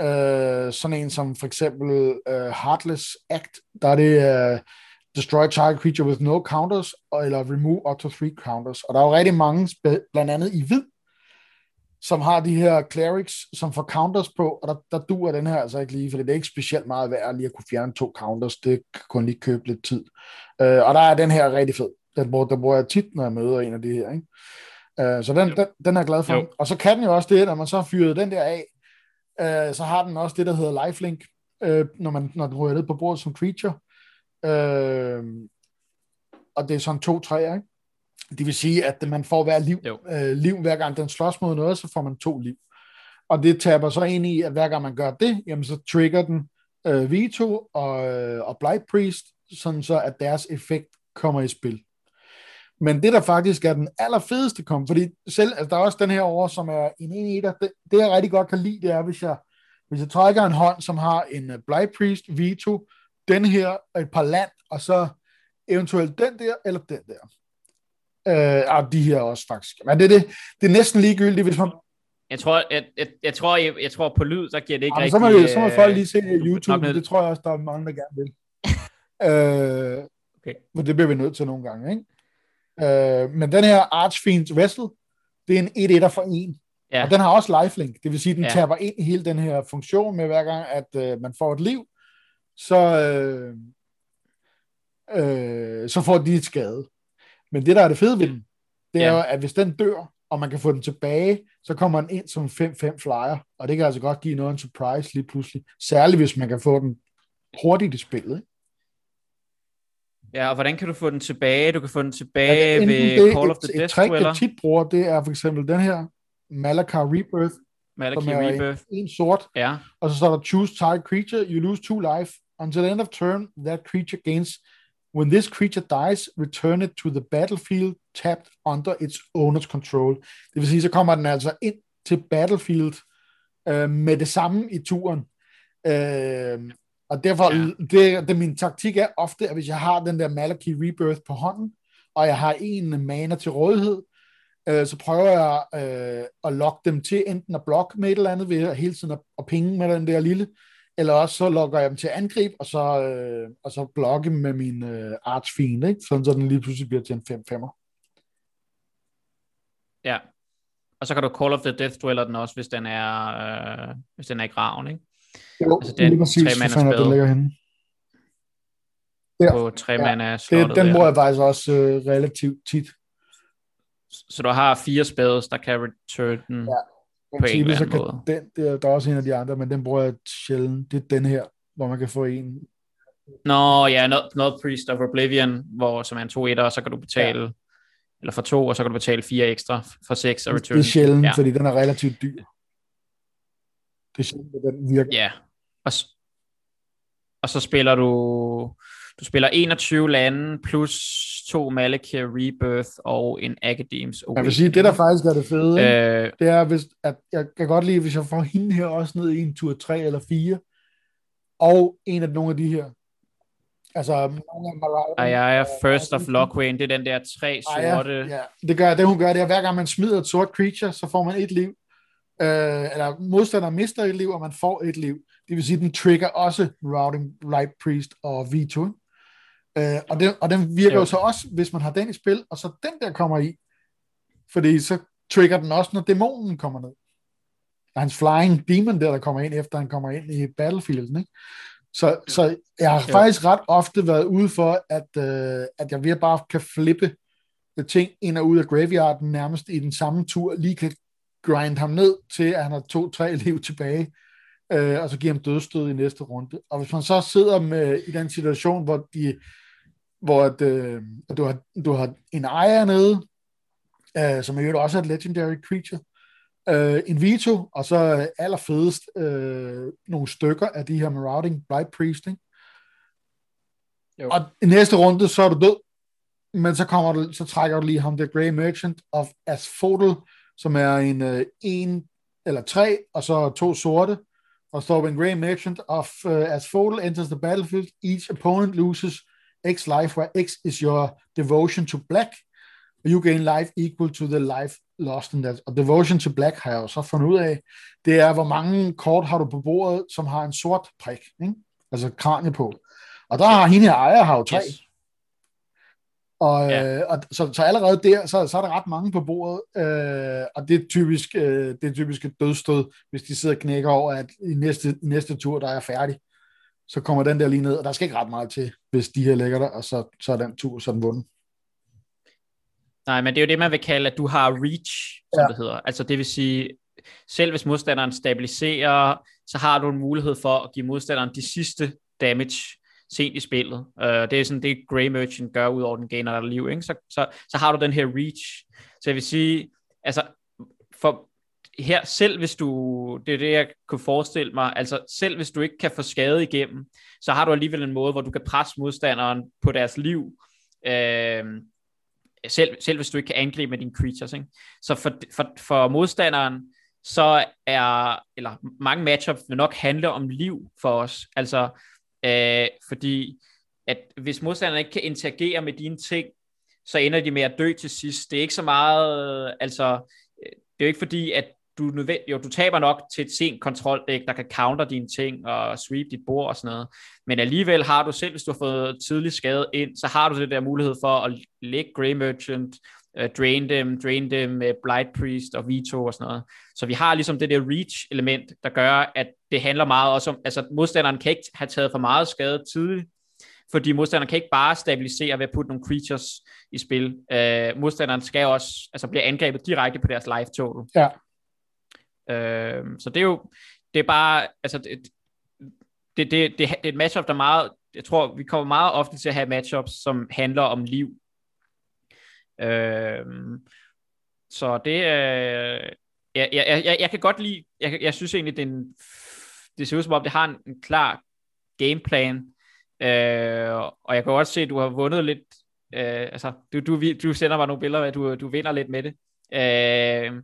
Øh, sådan en som for eksempel uh, Heartless Act, der er det uh, Destroy Target Creature with no counters, eller Remove up to three counters. Og der er jo rigtig mange, blandt andet i hvid, som har de her clerics, som får counters på, og der, der duer den her altså ikke lige, for det er ikke specielt meget værd lige at kunne fjerne to counters, det kan kun lige købe lidt tid. Øh, og der er den her rigtig fed. Den bruger, den bruger jeg tit, når jeg møder en af de her. Ikke? Øh, så den, den, den er jeg glad for. Jo. Og så kan den jo også det, når man så har fyret den der af, øh, så har den også det, der hedder lifelink, øh, når, man, når den ryger ned på bordet som creature. Øh, og det er sådan to træer, ikke? Det vil sige, at man får hver liv, øh, liv, hver gang den slås mod noget, så får man to liv. Og det taber så ind i, at hver gang man gør det, jamen så trigger den øh, Vito og, øh, og Blight Priest, sådan så at deres effekt kommer i spil. Men det, der faktisk er den allerfedeste kom, fordi selv, altså, der er også den her over, som er en en etter, det, det jeg rigtig godt kan lide, det er, hvis jeg, hvis jeg trækker en hånd, som har en uh, Blight Priest, Vito, den her, et par land, og så eventuelt den der, eller den der. Øh, og de her også faktisk. Men det, er det, det er næsten ligegyldigt, hvis man... Jeg tror, jeg, jeg, jeg, tror, jeg, jeg tror på lyd, så giver det ikke Jamen, rigtig... Så må, så må folk lige se YouTube, det tror jeg også, der er mange, der gerne vil. øh, okay. Men det bliver vi nødt til nogle gange, ikke? Øh, men den her Archfiends Vessel, det er en 1-1'er for en. Ja. Og den har også lifelink, det vil sige, at den ja. taber ind i hele den her funktion med hver gang, at øh, man får et liv, så, øh, øh, så får de et skade. Men det, der er det fede ved den, det er ja. jo, at hvis den dør, og man kan få den tilbage, så kommer den ind som 5-5 flyer, og det kan altså godt give noget en surprise lige pludselig. Særligt hvis man kan få den hurtigt i spillet. Ikke? Ja, og hvordan kan du få den tilbage? Du kan få den tilbage ja, ved det, Call of the Death Death, Et jeg tit bruger, det er for eksempel den her, Malaka Rebirth, Malaki som er Rebirth. en sort, ja. og så står der choose target creature, you lose two life. Until the end of turn, that creature gains When this creature dies, return it to the battlefield tapped under its owner's control. Det vil sige, så kommer den altså ind til battlefield øh, med det samme i turen. Øh, og derfor, ja. det, det, min taktik er ofte, at hvis jeg har den der Malaki Rebirth på hånden, og jeg har en mana til rådighed, øh, så prøver jeg øh, at lokke dem til enten at blokke med et eller andet ved hele tiden at, at pinge med den der lille, eller også så logger jeg dem til angreb, og så, øh, og så blokke med min øh, archfiend, ikke? sådan så den lige pludselig bliver til en 5-5'er. Ja, og så kan du Call of the Death Dweller den også, hvis den er, øh, hvis den er i graven, ikke? Jo, altså, den, lige præcis, tre så finder det ligger henne. Der. På tre ja, mana det, Den bruger jeg faktisk også øh, relativt tit. Så du har fire spades, der kan return den. Ja, på en eller anden måde. Den, der, der er også en af de andre, men den bruger jeg sjældent. Det er den her, hvor man kan få en. Nå, ja, noget, noget Priest of Oblivion, hvor som er en 2 1 og så kan du betale, ja. eller for to, og så kan du betale fire ekstra for seks og return. Det er sjældent, ja. fordi den er relativt dyr. Det er sjældent, at den virker. Ja, og, og så spiller du, du spiller 21 lande plus to Malachia Rebirth og en Academics Jeg vil sige, det der faktisk er det fede, øh, det er, hvis, at jeg kan godt lide, hvis jeg får hende her også ned i en tur 3 eller 4, og en af nogle af de her. Altså, mange af Mariah, Aya, First of Lockwayne, det er den der tre sorte... Aya, ja. Det, gør, det hun gør, det er, hver gang man smider et sort creature, så får man et liv. Øh, eller modstander mister et liv, og man får et liv. Det vil sige, den trigger også Routing, Right Priest og V2. Øh, og, den, og den virker jo. jo så også, hvis man har den i spil, og så den der kommer i. Fordi så trigger den også, når dæmonen kommer ned. Der er hans flying demon der, der kommer ind, efter han kommer ind i battlefielden. Ikke? Så, så jeg har jo. faktisk ret ofte været ude for, at, øh, at jeg ved bare kan flippe ting ind og ud af graveyarden nærmest i den samme tur, lige kan grind ham ned til, at han har to-tre liv tilbage, øh, og så give ham dødstød i næste runde. Og hvis man så sidder med i den situation, hvor de hvor at, øh, du, har, du har en ejer nede, øh, som jo også er et legendary creature, øh, en Vito, og så allerfedest øh, nogle stykker af de her Marauding Blight Priest, ikke? Jo. Og i næste runde, så er du død, men så kommer du, så trækker du lige ham, The Grey Merchant of Asphodel, som er en øh, en eller tre, og så to sorte, og står en Grey Merchant of uh, Asphodel enters the battlefield, each opponent loses X life, where X is your devotion to black, you gain life equal to the life lost in that. Og devotion to black har jeg jo så fundet ud af, det er, hvor mange kort har du på bordet, som har en sort prik, ikke? altså kranie på. Og der har hende her ejer har jo tre. Yes. Og, ja. og så, så allerede der, så, så er der ret mange på bordet, øh, og det er typisk øh, det er typisk et dødstød, hvis de sidder og knækker over, at i næste, næste tur, der er færdig, så kommer den der lige ned, og der skal ikke ret meget til, hvis de her lægger der, og så, så er den tur sådan vundet. Nej, men det er jo det, man vil kalde, at du har reach, som ja. det hedder. Altså det vil sige, selv hvis modstanderen stabiliserer, så har du en mulighed for at give modstanderen de sidste damage sent i spillet. Uh, det er sådan det, Grey Merchant gør, ud over den gainer der liv. Ikke? Så, så, så har du den her reach. Så jeg vil sige, altså, for her, selv hvis du, det er det, jeg kunne forestille mig, altså selv hvis du ikke kan få skade igennem, så har du alligevel en måde, hvor du kan presse modstanderen på deres liv, øh, selv, selv hvis du ikke kan angribe med dine creatures. Ikke? Så for, for, for modstanderen, så er, eller mange matchups vil nok handle om liv for os. Altså, øh, fordi at hvis modstanderen ikke kan interagere med dine ting, så ender de med at dø til sidst. Det er ikke så meget, altså, øh, det er jo ikke fordi, at du, nødvend, jo, du taber nok til et sent kontroldæk, der kan counter dine ting og sweep dit bord og sådan noget. Men alligevel har du selv, hvis du har fået tidlig skade ind, så har du det der mulighed for at lægge Grey Merchant, uh, drain dem, drain dem med Blight Priest og Vito og sådan noget. Så vi har ligesom det der reach element, der gør, at det handler meget også om, altså modstanderen kan ikke have taget for meget skade tidligt, fordi modstanderen kan ikke bare stabilisere ved at putte nogle creatures i spil. Uh, modstanderen skal også altså blive angrebet direkte på deres life total. Ja. Øh, så det er jo, det er bare, altså det, det, det, det, det er et matchup, der meget, jeg tror, vi kommer meget ofte til at have matchups, som handler om liv. Øh, så det er... Øh, jeg, jeg, jeg, jeg kan godt lide... Jeg, jeg synes egentlig, det, det ser ud som om, det har en, en klar gameplan. Øh, og jeg kan også se, at du har vundet lidt... Øh, altså, du, du, du sender mig nogle billeder at du, du vinder lidt med det. Øh,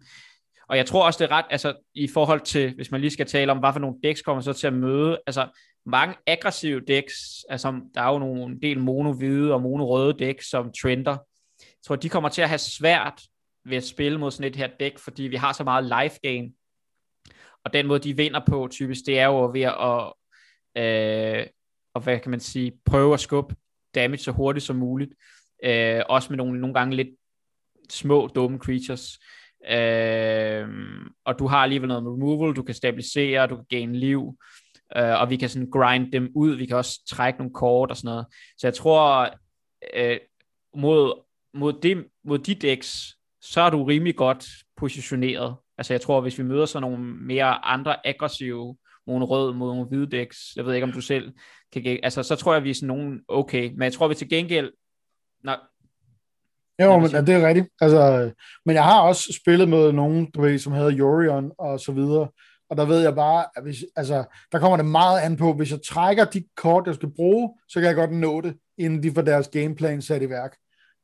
og jeg tror også, det er ret, altså i forhold til, hvis man lige skal tale om, hvad for nogle decks kommer så til at møde, altså mange aggressive decks, altså der er jo nogle en del mono-hvide og mono-røde dæk, som trender, jeg tror, de kommer til at have svært ved at spille mod sådan et her dæk, fordi vi har så meget life gain. Og den måde, de vinder på typisk, det er jo ved at, øh, og hvad kan man sige, prøve at skubbe damage så hurtigt som muligt. Øh, også med nogle, nogle gange lidt små, dumme creatures. Øh, og du har alligevel noget removal, du kan stabilisere, du kan gain liv, øh, og vi kan sådan grind dem ud, vi kan også trække nogle kort og sådan noget. Så jeg tror, øh, mod mod, de, mod de decks, så er du rimelig godt positioneret. Altså jeg tror, hvis vi møder sådan nogle mere andre aggressive, nogle rød mod nogle hvide decks, jeg ved ikke, om du selv kan altså så tror jeg, vi er sådan nogen okay. Men jeg tror, vi til gengæld, når, jo, men det er rigtigt. Altså, men jeg har også spillet med nogen, du ved, som hedder Yorion og så videre, og der ved jeg bare, at hvis, altså, der kommer det meget an på, hvis jeg trækker de kort, jeg skal bruge, så kan jeg godt nå det, inden de får deres gameplan sat i værk.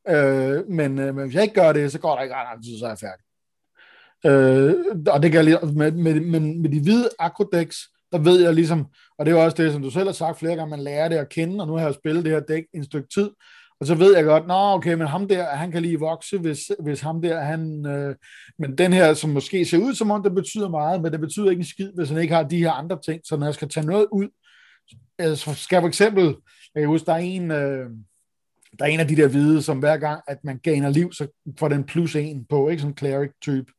Øh, men, øh, men hvis jeg ikke gør det, så går der ikke ret lang tid, så er jeg færdig. Øh, og det kan jeg med, med, med, med de hvide akrodex, der ved jeg ligesom, og det er jo også det, som du selv har sagt flere gange, man lærer det at kende, og nu har jeg spillet det her dæk en stykke tid, og så ved jeg godt, nå okay, men ham der, han kan lige vokse, hvis, hvis ham der, han, øh, men den her, som måske ser ud som om, det betyder meget, men det betyder ikke en skid, hvis han ikke har de her andre ting, så når jeg skal tage noget ud, altså skal for eksempel, jeg kan huske, der er en, øh, der er en af de der hvide, som hver gang, at man gainer liv, så får den plus en på, ikke? Sådan en cleric-type.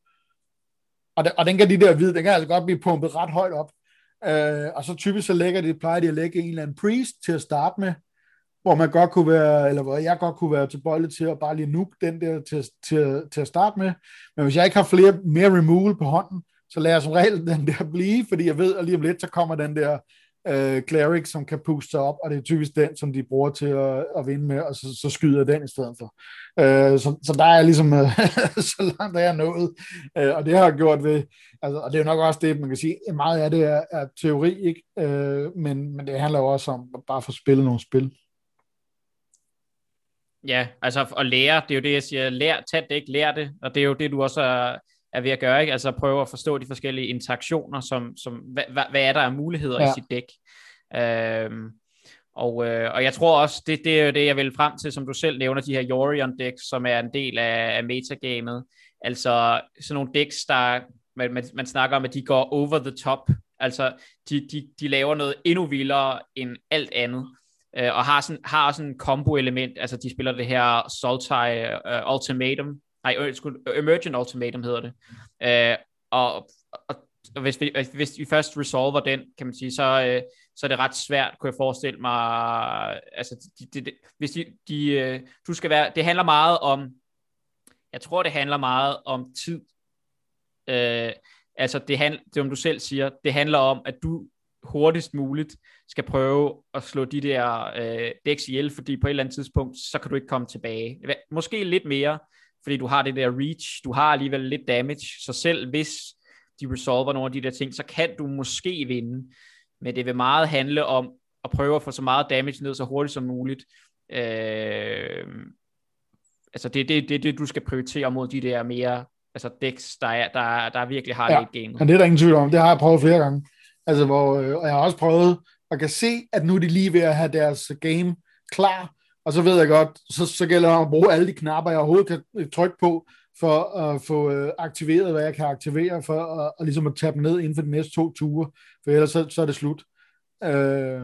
Og, den, og den kan de der hvide, den kan altså godt blive pumpet ret højt op. Øh, og så typisk så lægger de, plejer de at lægge en eller anden priest til at starte med, hvor man godt kunne være, eller hvor jeg godt kunne være tilbøjelig til at bare lige nuke den der til, til, til at starte med. Men hvis jeg ikke har flere, mere removal på hånden, så lader jeg som regel den der blive, fordi jeg ved, at lige om lidt, så kommer den der øh, cleric, som kan puste sig op, og det er typisk den, som de bruger til at, at vinde med, og så, så skyder den i stedet for. Øh, så, så der er ligesom, øh, så langt der er nået, øh, og det har jeg gjort ved, altså, og det er jo nok også det, man kan sige, meget af det er, er teori, ikke? Øh, men, men det handler jo også om at bare få spillet nogle spil. Ja, altså at lære, det er jo det, jeg siger, lær, tag det ikke, lær det, og det er jo det, du også er, er ved at gøre, ikke? altså prøve at forstå de forskellige interaktioner, som, som hvad, hvad, hvad er der af muligheder ja. i sit dæk. Øhm, og, øh, og jeg tror også, det, det er jo det, jeg vil frem til, som du selv nævner, de her Yorion decks, som er en del af, af metagamet. Altså sådan nogle decks, der man, man, man snakker om, at de går over the top. Altså de, de, de laver noget endnu vildere end alt andet øh, og har, sådan, har også en combo-element, altså de spiller det her Sultai uh, Ultimatum, nej, øh, øh, Emergent Ultimatum hedder det, øh, og, og, og hvis, vi, hvis vi først resolver den, kan man sige, så, øh, så er det ret svært, kunne jeg forestille mig, altså, de, de, de, hvis de, de, øh, du skal være, det handler meget om, jeg tror, det handler meget om tid, øh, altså det, handl, det om du selv siger, det handler om, at du hurtigst muligt skal prøve at slå de der øh, dæks ihjel, fordi på et eller andet tidspunkt, så kan du ikke komme tilbage. Måske lidt mere, fordi du har det der reach, du har alligevel lidt damage, så selv hvis de resolver nogle af de der ting, så kan du måske vinde, men det vil meget handle om at prøve at få så meget damage ned så hurtigt som muligt. Øh, altså det er det, det, det, du skal prioritere mod de der mere altså decks, der, er, der, der virkelig har ja, det game. Ja, det er der ingen tvivl om. Det har jeg prøvet flere gange. Altså, hvor, øh, og jeg har også prøvet, og kan se, at nu er de lige ved at have deres game klar, og så ved jeg godt, så, så gælder det om at bruge alle de knapper, jeg overhovedet kan øh, trykke på, for at få øh, aktiveret, hvad jeg kan aktivere, for at, og ligesom at tage dem ned inden for de næste to ture, for ellers så, så er det slut. Øh,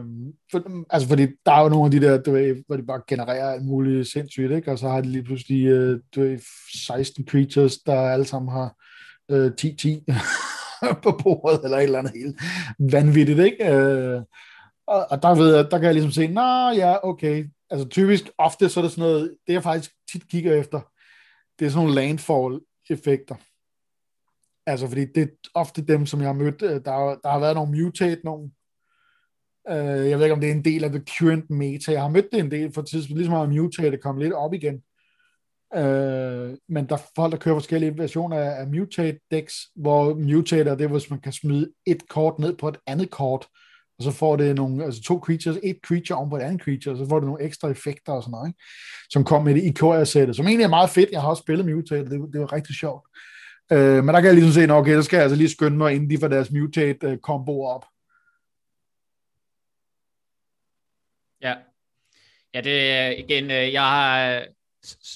for, altså fordi der er jo nogle af de der, du ved, hvor de bare genererer alt muligt sindssygt, ikke? og så har de lige pludselig øh, du ved, 16 creatures, der alle sammen har øh, 10-10. på bordet, eller et eller andet helt vanvittigt, ikke? Øh, og, og der ved jeg, der kan jeg ligesom se, nå ja, okay. Altså typisk, ofte så er det sådan noget, det jeg faktisk tit kigger efter, det er sådan nogle landfall-effekter. Altså, fordi det er ofte dem, som jeg har mødt, øh, der, der har været nogle mutate, nogle, øh, jeg ved ikke, om det er en del af the current meta, jeg har mødt det en del for tidspunkt, ligesom at mutate kom lidt op igen, Øh, men der er folk, der kører forskellige versioner af, af mutate decks, hvor mutate er det, hvis man kan smide et kort ned på et andet kort, og så får det nogle, altså to creatures, et creature om på et andet creature, og så får det nogle ekstra effekter og sådan noget, ikke? som kom med det i Ikoria-sættet, som egentlig er meget fedt. Jeg har også spillet Mutate, det, det var rigtig sjovt. Øh, men der kan jeg ligesom se, okay, så skal jeg altså lige skynde mig, inden de får deres mutate øh, combo op. Ja. Ja, det er igen, øh, jeg har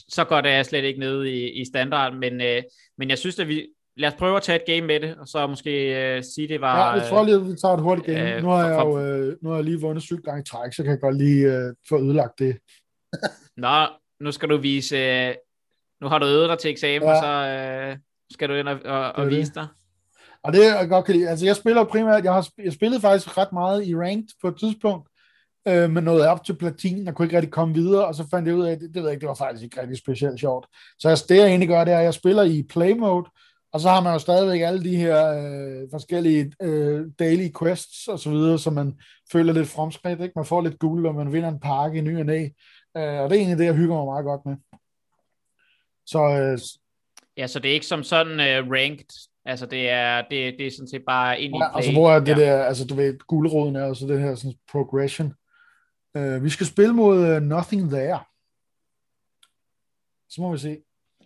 så godt er jeg slet ikke nede i, i standard, men, øh, men jeg synes, at vi, lad os prøve at tage et game med det, og så måske øh, sige, det var... Ja, jeg tror lige, at vi tager et hurtigt game. Øh, nu, har jeg for, jo, øh, nu har jeg lige vundet syv gange træk, så kan jeg godt lige øh, få ødelagt det. Nå, nu skal du vise... Øh, nu har du øvet dig til eksamen, ja. så øh, skal du ind og, og, og vise dig. Og det er godt kan lide. Altså, jeg spiller primært... Jeg har jeg spillet faktisk ret meget i ranked på et tidspunkt, øh, men nåede op til platin, og kunne ikke rigtig komme videre, og så fandt jeg ud af, at det, det ved jeg ikke, det var faktisk ikke rigtig specielt sjovt. Så jeg, det jeg egentlig gør, det er, at jeg spiller i play mode, og så har man jo stadigvæk alle de her øh, forskellige øh, daily quests og så videre, som man føler lidt fremskridt, ikke? Man får lidt guld, og man vinder en pakke i ny og næ. Øh, og det er egentlig det, jeg hygger mig meget godt med. Så, øh, ja, så det er ikke som sådan uh, ranked, altså det er, det, det er sådan set bare ind i ja, play. altså hvor er det ja. der, altså du ved, guldråden er, og så det her sådan progression. Uh, vi skal spille mod uh, Nothing There. Så må vi se.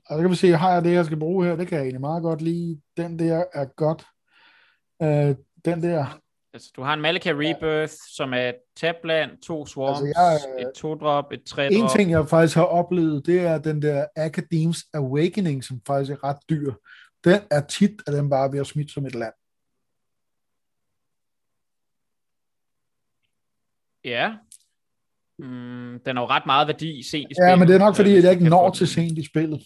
Og så kan vi se, har jeg det, jeg skal bruge her? Det kan jeg egentlig meget godt lide. Den der er godt. Uh, den der. Altså, du har en Malika Rebirth, ja. som er tabland, to swarms, altså, jeg, et to-drop, et tre-drop. En ting, jeg faktisk har oplevet, det er den der Academies Awakening, som faktisk er ret dyr. Den er tit, at den bare at smidt som et land. Ja, Mm, den har jo ret meget værdi sent i spillet. Ja, men det er nok fordi, at jeg ikke når til sent i spillet.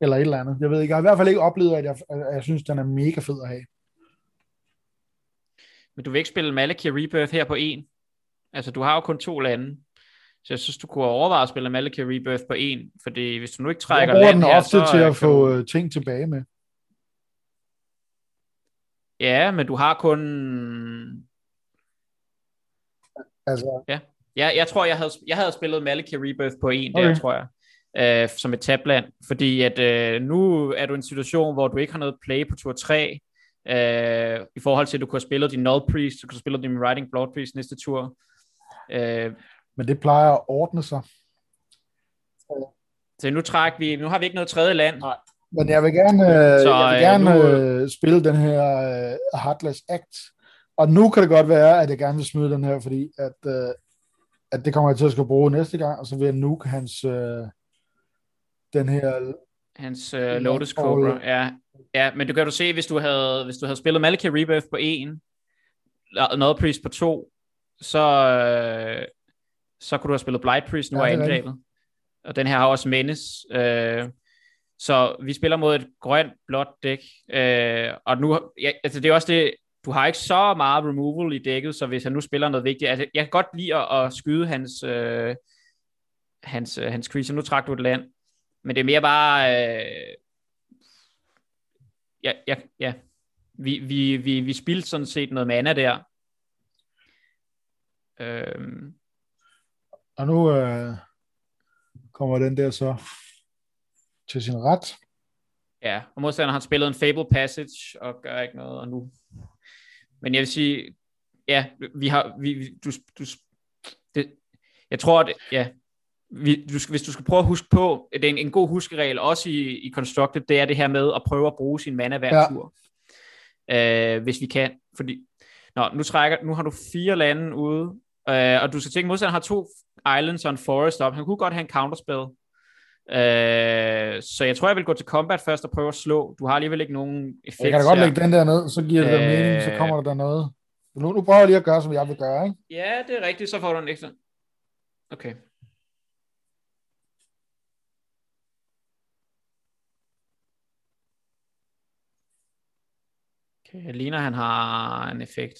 Eller et eller andet. Jeg ved ikke. Jeg har i hvert fald ikke oplevet, at jeg, at jeg synes, den er mega fed at have. Men du vil ikke spille Malaki Rebirth her på en? Altså, du har jo kun to lande. Så jeg synes, du kunne overveje at spille Malaki Rebirth på en, fordi hvis du nu ikke trækker land den her, ofte så, til at få du... Øh, ting tilbage med. Ja, men du har kun Altså... Ja. ja, jeg tror, jeg havde, jeg havde spillet Maliki Rebirth på en okay. der, tror jeg. Øh, som et tabland, fordi at øh, nu er du i en situation, hvor du ikke har noget play på tur 3, øh, i forhold til, at du kunne have spillet din Null Priest, du kunne have spillet din Riding Blood Priest næste tur. Øh, Men det plejer at ordne sig. Så nu træk vi, nu har vi ikke noget tredje land. Nej. Men jeg vil gerne, så, jeg vil gerne nu, øh, spille den her Heartless Act, og nu kan det godt være, at jeg gerne vil smide den her, fordi at, øh, at det kommer jeg til at skulle bruge næste gang, og så vil jeg nuke hans øh, den her hans øh, Lotus Cobra, ja. Ja, men du kan du se, hvis du havde, hvis du havde spillet Malika Rebirth på 1, noget Priest på 2, så, øh, så kunne du have spillet Blight Priest nu ja, er angrebet. Og den her har også Menes. Øh, så vi spiller mod et grønt, blåt dæk. Øh, og nu, ja, altså det er også det, du har ikke så meget removal i dækket, så hvis han nu spiller noget vigtigt, altså jeg kan godt lide at, at skyde hans, øh, hans, øh, hans creature. Nu trak du et land. Men det er mere bare, øh, ja, ja, ja. Vi, vi, vi, vi spildte sådan set noget mana der. Øhm. Og nu øh, kommer den der så til sin ret. Ja, og modstanderen har spillet en Fable Passage og gør ikke noget, og nu... Men jeg vil sige, ja, vi har, vi, du, du, det, jeg tror, at, ja, vi, du, hvis du skal prøve at huske på, det er en, en god huskeregel, også i, i Constructed, det er det her med at prøve at bruge sin mana hver ja. tur. Øh, hvis vi kan, fordi, nå, nu, trækker, nu har du fire lande ude, øh, og du skal tænke, modstanderen har to islands og en forest op, han kunne godt have en counterspell, Øh, så jeg tror, jeg vil gå til combat først og prøve at slå. Du har alligevel ikke nogen effekt Jeg kan da godt lægge den der ned, så giver det øh, mening, så kommer der der noget. Nu, nu prøver jeg lige at gøre, som jeg vil gøre, ikke? Ja, det er rigtigt, så får du en ekstra. Okay. Okay, ligner han har en effekt.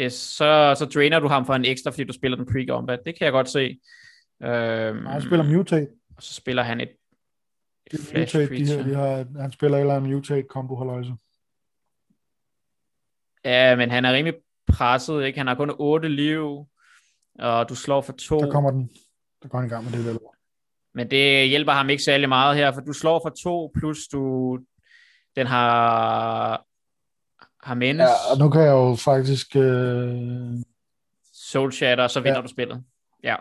Yes, så, så drainer du ham for en ekstra, fordi du spiller den pre-combat. Det kan jeg godt se. Øhm, han spiller Mutate. Og så spiller han et, et flash mutate, de her, de har, han spiller eller en Mutate combo holdøjse. Ja, men han er rimelig presset, ikke? Han har kun 8 liv, og du slår for to. Der kommer den. Der går han i gang med det vel. Men det hjælper ham ikke særlig meget her, for du slår for to, plus du den har Jimenez. Ja, og nu kan jeg jo faktisk... Øh... Soul Shatter, så vinder ja. du spillet. Ja.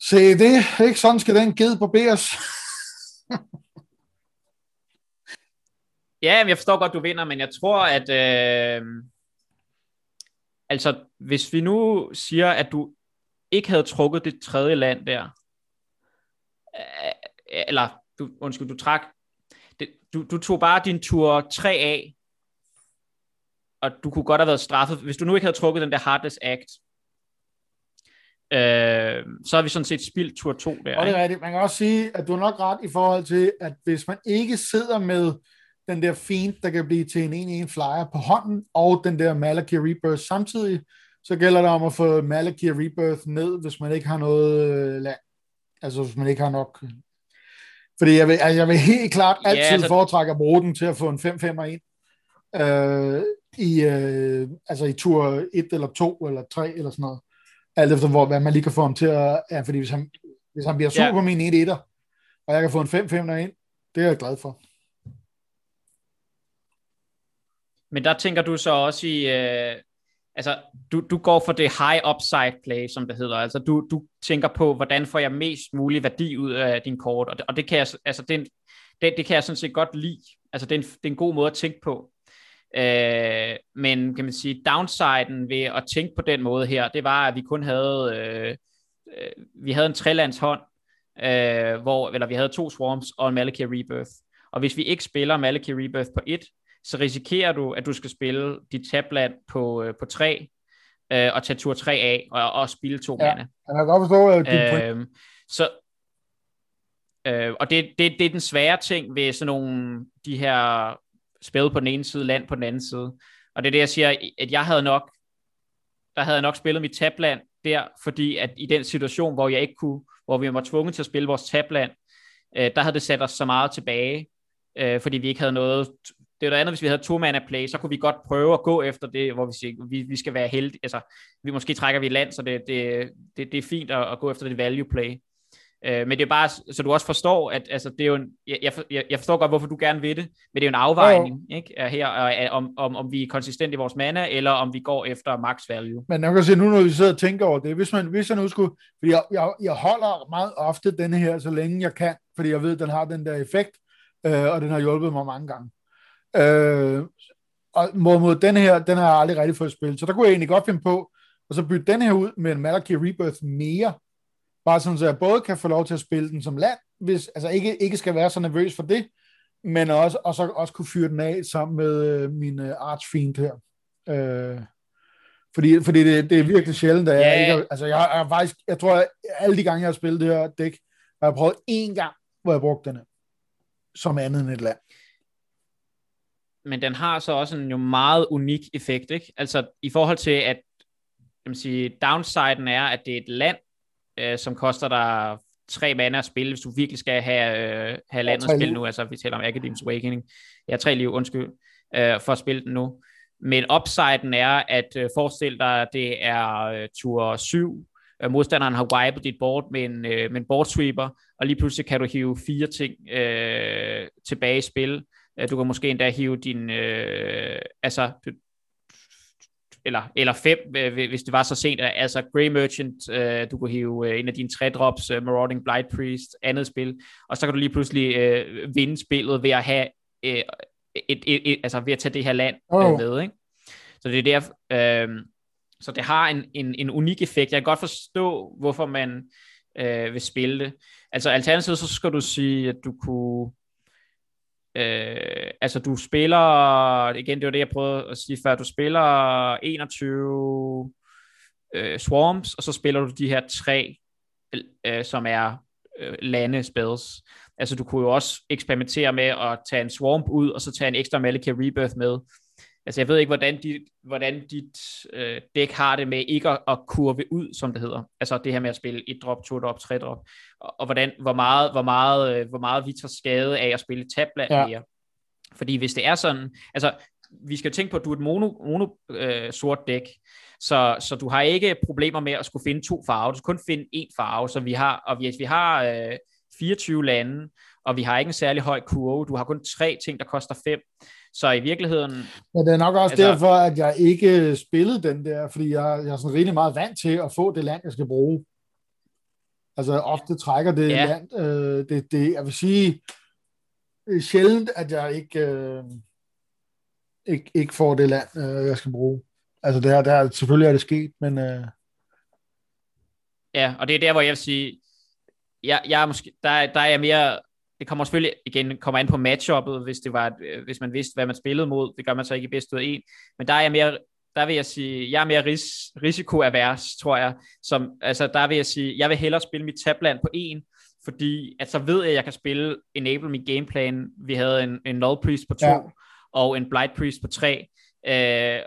Se det, ikke sådan skal den ged barberes. ja, men jeg forstår godt, du vinder, men jeg tror, at øh, altså, hvis vi nu siger, at du ikke havde trukket det tredje land der, øh, eller du, undskyld, du trak, det, du, du tog bare din tur 3A, og du kunne godt have været straffet, hvis du nu ikke havde trukket den der Heartless Act, øh, så har vi sådan set spildt tur 2 der. Og det er rigtigt. Man kan også sige, at du er nok ret i forhold til, at hvis man ikke sidder med den der fint, der kan blive til en 1-1 flyer på hånden, og den der Malaki Rebirth samtidig, så gælder det om at få Malaki Rebirth ned, hvis man ikke har noget øh, land. Altså hvis man ikke har nok. Fordi jeg vil, altså, jeg vil helt klart altid ja, altså... foretrække at bruge den til at få en 5-5 ind. Øh, i, øh, altså i tur 1 eller 2 eller 3 eller sådan noget. Alt efter hvor, hvad man lige kan få ham til at... Ja, fordi hvis han, hvis han bliver sur ja. på min 1 1 og jeg kan få en 5-5 ind, det er jeg glad for. Men der tænker du så også i, øh, altså, du, du går for det high upside play, som det hedder. Altså, du, du tænker på, hvordan får jeg mest mulig værdi ud af din kort, og det, og det kan jeg, altså, det, det, det kan jeg sådan set godt lide. Altså, det er en, det er en god måde at tænke på. Øh, men kan man sige, downsiden ved at tænke på den måde her, det var, at vi kun havde, øh, øh vi havde en trelandshånd, øh, hvor, eller vi havde to swarms og en Malakir Rebirth. Og hvis vi ikke spiller Malakir Rebirth på 1, så risikerer du, at du skal spille dit tabland på, øh, på 3, øh, og tage tur 3 af, og, og spille to ja, mana. Jeg kan godt forstå, at øh, Så, øh, og det, det, det er den svære ting ved sådan nogle, de her spil på den ene side, land på den anden side. Og det er det, jeg siger, at jeg havde nok, der havde jeg nok spillet mit tabland der, fordi at i den situation, hvor jeg ikke kunne, hvor vi var tvunget til at spille vores tabland, øh, der havde det sat os så meget tilbage, øh, fordi vi ikke havde noget det er noget andet, hvis vi havde to mana play, så kunne vi godt prøve at gå efter det, hvor vi siger, vi, vi skal være heldige. Altså, vi måske trækker vi land, så det, det, det, det er fint at, at gå efter det value play. Øh, men det er bare, så du også forstår, at altså, det er jo en, jeg, jeg, jeg forstår godt, hvorfor du gerne vil det, men det er jo en afvejning ja. ikke, her, om, om, om vi er konsistente i vores mana, eller om vi går efter max value. Men jeg kan se nu, når vi sidder og tænker over det, hvis man, hvis jeg nu skulle, fordi jeg, jeg, jeg holder meget ofte den her, så længe jeg kan, fordi jeg ved, at den har den der effekt, øh, og den har hjulpet mig mange gange. Øh, og mod, mod den her, den har jeg aldrig rigtig fået spillet, så der kunne jeg egentlig godt finde på, og så bytte den her ud med en Malachi Rebirth mere, bare sådan, så jeg både kan få lov til at spille den som land, hvis, altså ikke, ikke skal være så nervøs for det, men også, og så også kunne fyre den af sammen med øh, min øh, archfiend her. Øh, fordi, fordi det, det er virkelig sjældent, at jeg yeah. ikke... Altså, jeg, jeg, faktisk, jeg tror, at alle de gange, jeg har spillet det her dæk, har jeg prøvet én gang, hvor jeg brugte den som andet end et land. Men den har så også en jo meget unik effekt, ikke? Altså, i forhold til, at jeg vil sige, downsiden er, at det er et land, øh, som koster dig tre mana at spille, hvis du virkelig skal have, øh, have landet at spille nu. Altså, vi taler om Academy's Awakening. Jeg har tre liv, undskyld, øh, for at spille den nu. Men upsiden er, at øh, forestil dig, at det er øh, tur 7, øh, modstanderen har wiped dit board med en, øh, med en board sweeper, og lige pludselig kan du hive fire ting øh, tilbage i spil. Øh, du kan måske endda hive din, øh, altså, eller, eller fem, hvis det var så sent, altså Grey Merchant, øh, du kunne hive øh, en af dine tre drops, øh, Marauding Blight Priest, andet spil, og så kan du lige pludselig øh, vinde spillet ved at have øh, et, et, et, altså ved at tage det her land oh. med, ikke? Så det er der, øh, så det har en, en, en unik effekt. Jeg kan godt forstå, hvorfor man øh, vil spille det. Altså alternativt, så skal du sige, at du kunne, øh, altså du spiller, igen det var det, jeg prøvede at sige før, du spiller 21 øh, swarms, og så spiller du de her tre, øh, som er øh, lande spells. Altså du kunne jo også eksperimentere med at tage en swarm ud, og så tage en ekstra Malika Rebirth med. Altså jeg ved ikke, hvordan, dit, hvordan dit øh, dæk har det med ikke at, at kurve ud, som det hedder. Altså det her med at spille et drop, to drop, tre drop. Og, og hvordan, hvor, meget, hvor, meget, øh, hvor meget vi tager skade af at spille tabland ja. mere. Fordi hvis det er sådan, altså vi skal tænke på, at du er et mono, mono øh, sort dæk, så, så du har ikke problemer med at skulle finde to farver, du skal kun finde én farve, så vi har, og hvis vi har øh, 24 lande, og vi har ikke en særlig høj kurve. Du har kun tre ting, der koster fem. Så i virkeligheden... Ja, det er nok også altså, derfor, at jeg ikke spillede den der, fordi jeg, jeg er sådan rigtig meget vant til at få det land, jeg skal bruge. Altså ofte trækker det ja. land. Øh, det, det, jeg vil sige, det er sjældent, at jeg ikke, øh, ikke, ikke får det land, øh, jeg skal bruge. Altså det er, der, selvfølgelig er det sket, men... Øh... Ja, og det er der, hvor jeg vil sige, jeg, jeg er måske, der, der er jeg mere, det kommer selvfølgelig igen kommer an på matchuppet, hvis, det var, øh, hvis man vidste, hvad man spillede mod. Det gør man så ikke i bedst ud af en. Men der er jeg mere, der vil jeg sige, jeg er mere ris, risikoavers, tror jeg. Som, altså, der vil jeg sige, jeg vil hellere spille mit tabland på en, fordi at så ved jeg, at jeg kan spille Enable min gameplan. Vi havde en, en Null Priest på to, ja. og en Blight Priest på tre. Øh,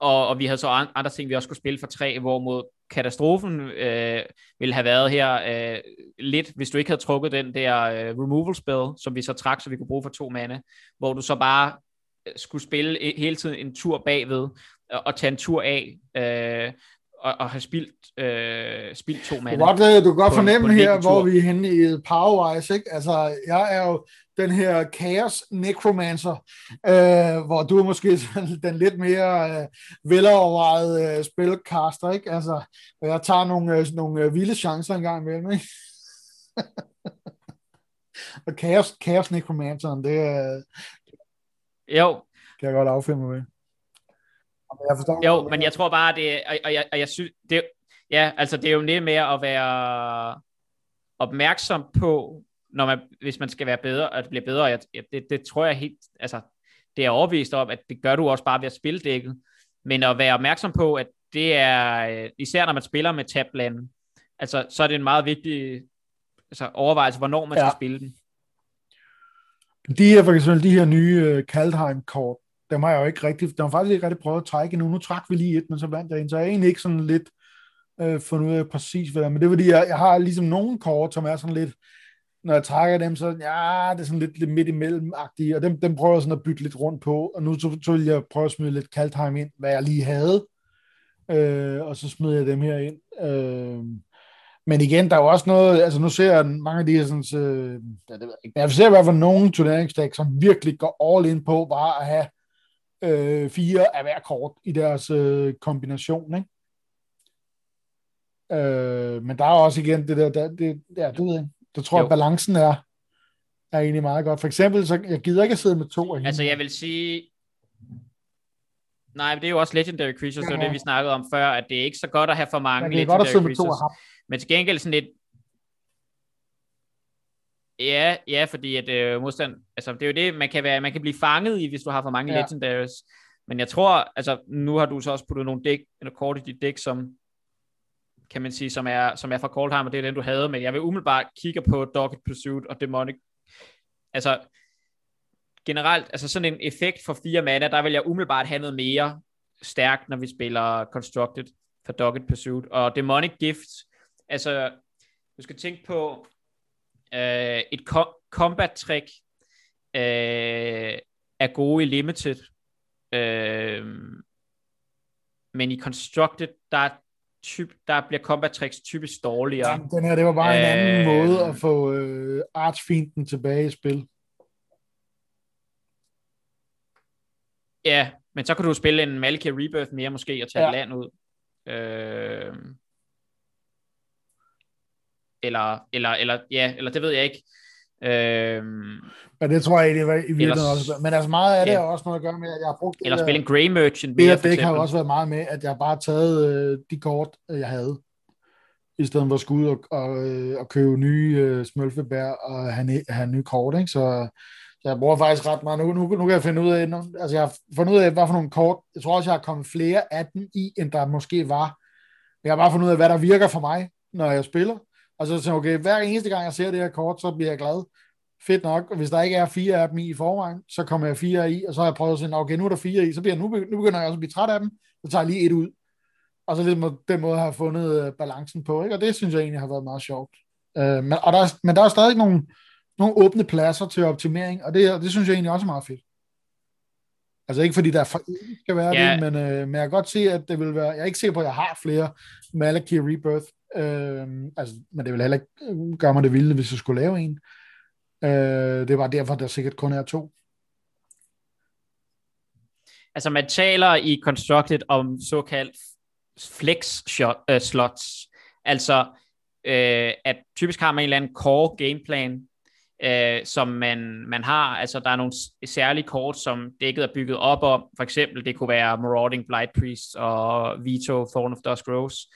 og, og vi havde så andre ting, vi også skulle spille for tre, hvorimod katastrofen øh, ville have været her øh, lidt, hvis du ikke havde trukket den der øh, removal spell, som vi så trak, så vi kunne bruge for to mande, hvor du så bare øh, skulle spille øh, hele tiden en tur bagved, og, og tage en tur af, øh, og, og have spildt, øh, spildt to mand. Du, øh, du kan godt fornemme her, hvor vi er henne i Powerwise, ikke? Altså, jeg er jo den her Chaos Necromancer, øh, hvor du er måske den lidt mere øh, velovervejede øh, spilcaster, ikke? Altså, jeg tager nogle, øh, nogle øh, vilde chancer en gang imellem, ikke? og Chaos, Chaos Necromanceren, det er... Øh, jo. Kan jeg godt affinde mig med. Jeg forstår, jo, men jeg tror bare, det, og, og, jeg, og jeg synes, det, ja, altså det er jo lidt med at være opmærksom på, når man, hvis man skal være bedre, at blive bedre, jeg, det, det tror jeg helt, altså det er overbevist om, at det gør du også bare ved at spille dækket, men at være opmærksom på, at det er, især når man spiller med tablanden, altså så er det en meget vigtig altså, overvejelse, hvornår man ja. skal spille den. De her, for eksempel de her nye uh, Kaldheim-kort, dem har jeg jo ikke rigtig, dem har faktisk ikke rigtig prøvet at trække endnu. Nu trak vi lige et, men så vandt jeg en, så jeg er egentlig ikke sådan lidt øh, fundet ud af præcis, hvad der er. Men det er fordi, jeg, jeg har ligesom nogle kort, som er sådan lidt, når jeg trækker dem, så ja, det er sådan lidt, lidt midt imellem og dem, dem prøver jeg sådan at bytte lidt rundt på, og nu så, så vil jeg prøve at smide lidt Kaldheim ind, hvad jeg lige havde, øh, og så smider jeg dem her ind. Øh, men igen, der er jo også noget, altså nu ser jeg mange af de her sådan, øh, ved ikke, jeg ser i hvert fald nogle turneringsdæk, som virkelig går all in på bare at have øh, fire af hver kort i deres øh, kombination, ikke? Øh, men der er også igen det der, der det, ja, det ved jeg, det tror jeg, at balancen er, er egentlig meget godt. For eksempel, så jeg gider ikke at sidde med to af hende. Altså jeg vil sige, Nej, men det er jo også Legendary Creatures, ja, det var det, vi snakkede om før, at det er ikke så godt at have for mange er Legendary godt at sidde med to Creatures. Men til gengæld sådan lidt... Ja, ja, fordi at øh, modstand... Altså, det er jo det, man kan, være, man kan blive fanget i, hvis du har for mange Ja. Legendaries. Men jeg tror, altså, nu har du så også puttet nogle dæk, eller kort i dit dæk, som kan man sige, som er, som er fra Coldheim, og det er den, du havde, men jeg vil umiddelbart kigge på Dogged Pursuit og Demonic. Altså, generelt, altså sådan en effekt for fire mana, der vil jeg umiddelbart have noget mere stærkt, når vi spiller Constructed for Dogged Pursuit. Og Demonic Gift, altså, du skal tænke på øh, et co- combat trick øh, er gode i Limited, øh, men i Constructed, der, er typ, der bliver combat tricks typisk dårligere. Jamen, den her, det var bare en anden Øh, måde at få øh, artsfienden tilbage i spil. Ja, men så kan du spille en Malika Rebirth mere måske, og tage Ja. ja. land ud. Øh... Eller, eller, eller, ja, eller det ved jeg ikke. Øh... Men det tror jeg egentlig var i virkeligheden også. Men altså meget af det Ja. har også noget at gøre med, at jeg har brugt Eller spille en Grey Merchant Det mere, for dæk har eksempel. også været meget med, at jeg bare har taget øh, de kort, øh, jeg havde, i stedet for at skulle ud og, og, øh, og købe nye øh, smølfebær og have, have nye kort. Ikke? Så, så jeg bruger faktisk ret meget. Nu, nu, nu kan jeg finde ud af, nu, altså jeg har fundet ud af, hvad for nogle kort, jeg tror også, jeg har kommet flere af dem i, end der måske var. Men jeg har bare fundet ud af, hvad der virker for mig, når jeg spiller. Og så okay, hver eneste gang jeg ser det her kort, så bliver jeg glad. Fedt nok, og hvis der ikke er fire af dem i i forvejen, så kommer jeg fire i, og så har jeg prøvet at sige, okay, nu er der fire i, så bliver jeg, nu, nu begynder jeg også at blive træt af dem, så tager jeg lige et ud. Og så ligesom den måde har fundet øh, balancen på, ikke? og det synes jeg egentlig har været meget sjovt. Øh, men, og der er, men der er stadig nogle, nogle åbne pladser til optimering, og det, det synes jeg egentlig også er meget fedt. Altså ikke fordi der skal være Ja. det, men, øh, men jeg kan godt se, at det vil være, jeg er ikke sikker på, at jeg har flere Malaki Rebirth, øh, altså, men det vil heller ikke øh, gøre mig det vilde, hvis jeg skulle lave en. Øh, det var derfor, der sikkert kun er to. Altså man taler i Constructed om såkaldt flex shot, øh, slots. Altså øh, at typisk har man en eller anden core gameplan, øh, som man, man har. Altså der er nogle særlige kort, som dækket er bygget op om. For eksempel det kunne være Marauding Blight Priest og Vito Thorn of Dusk Rose.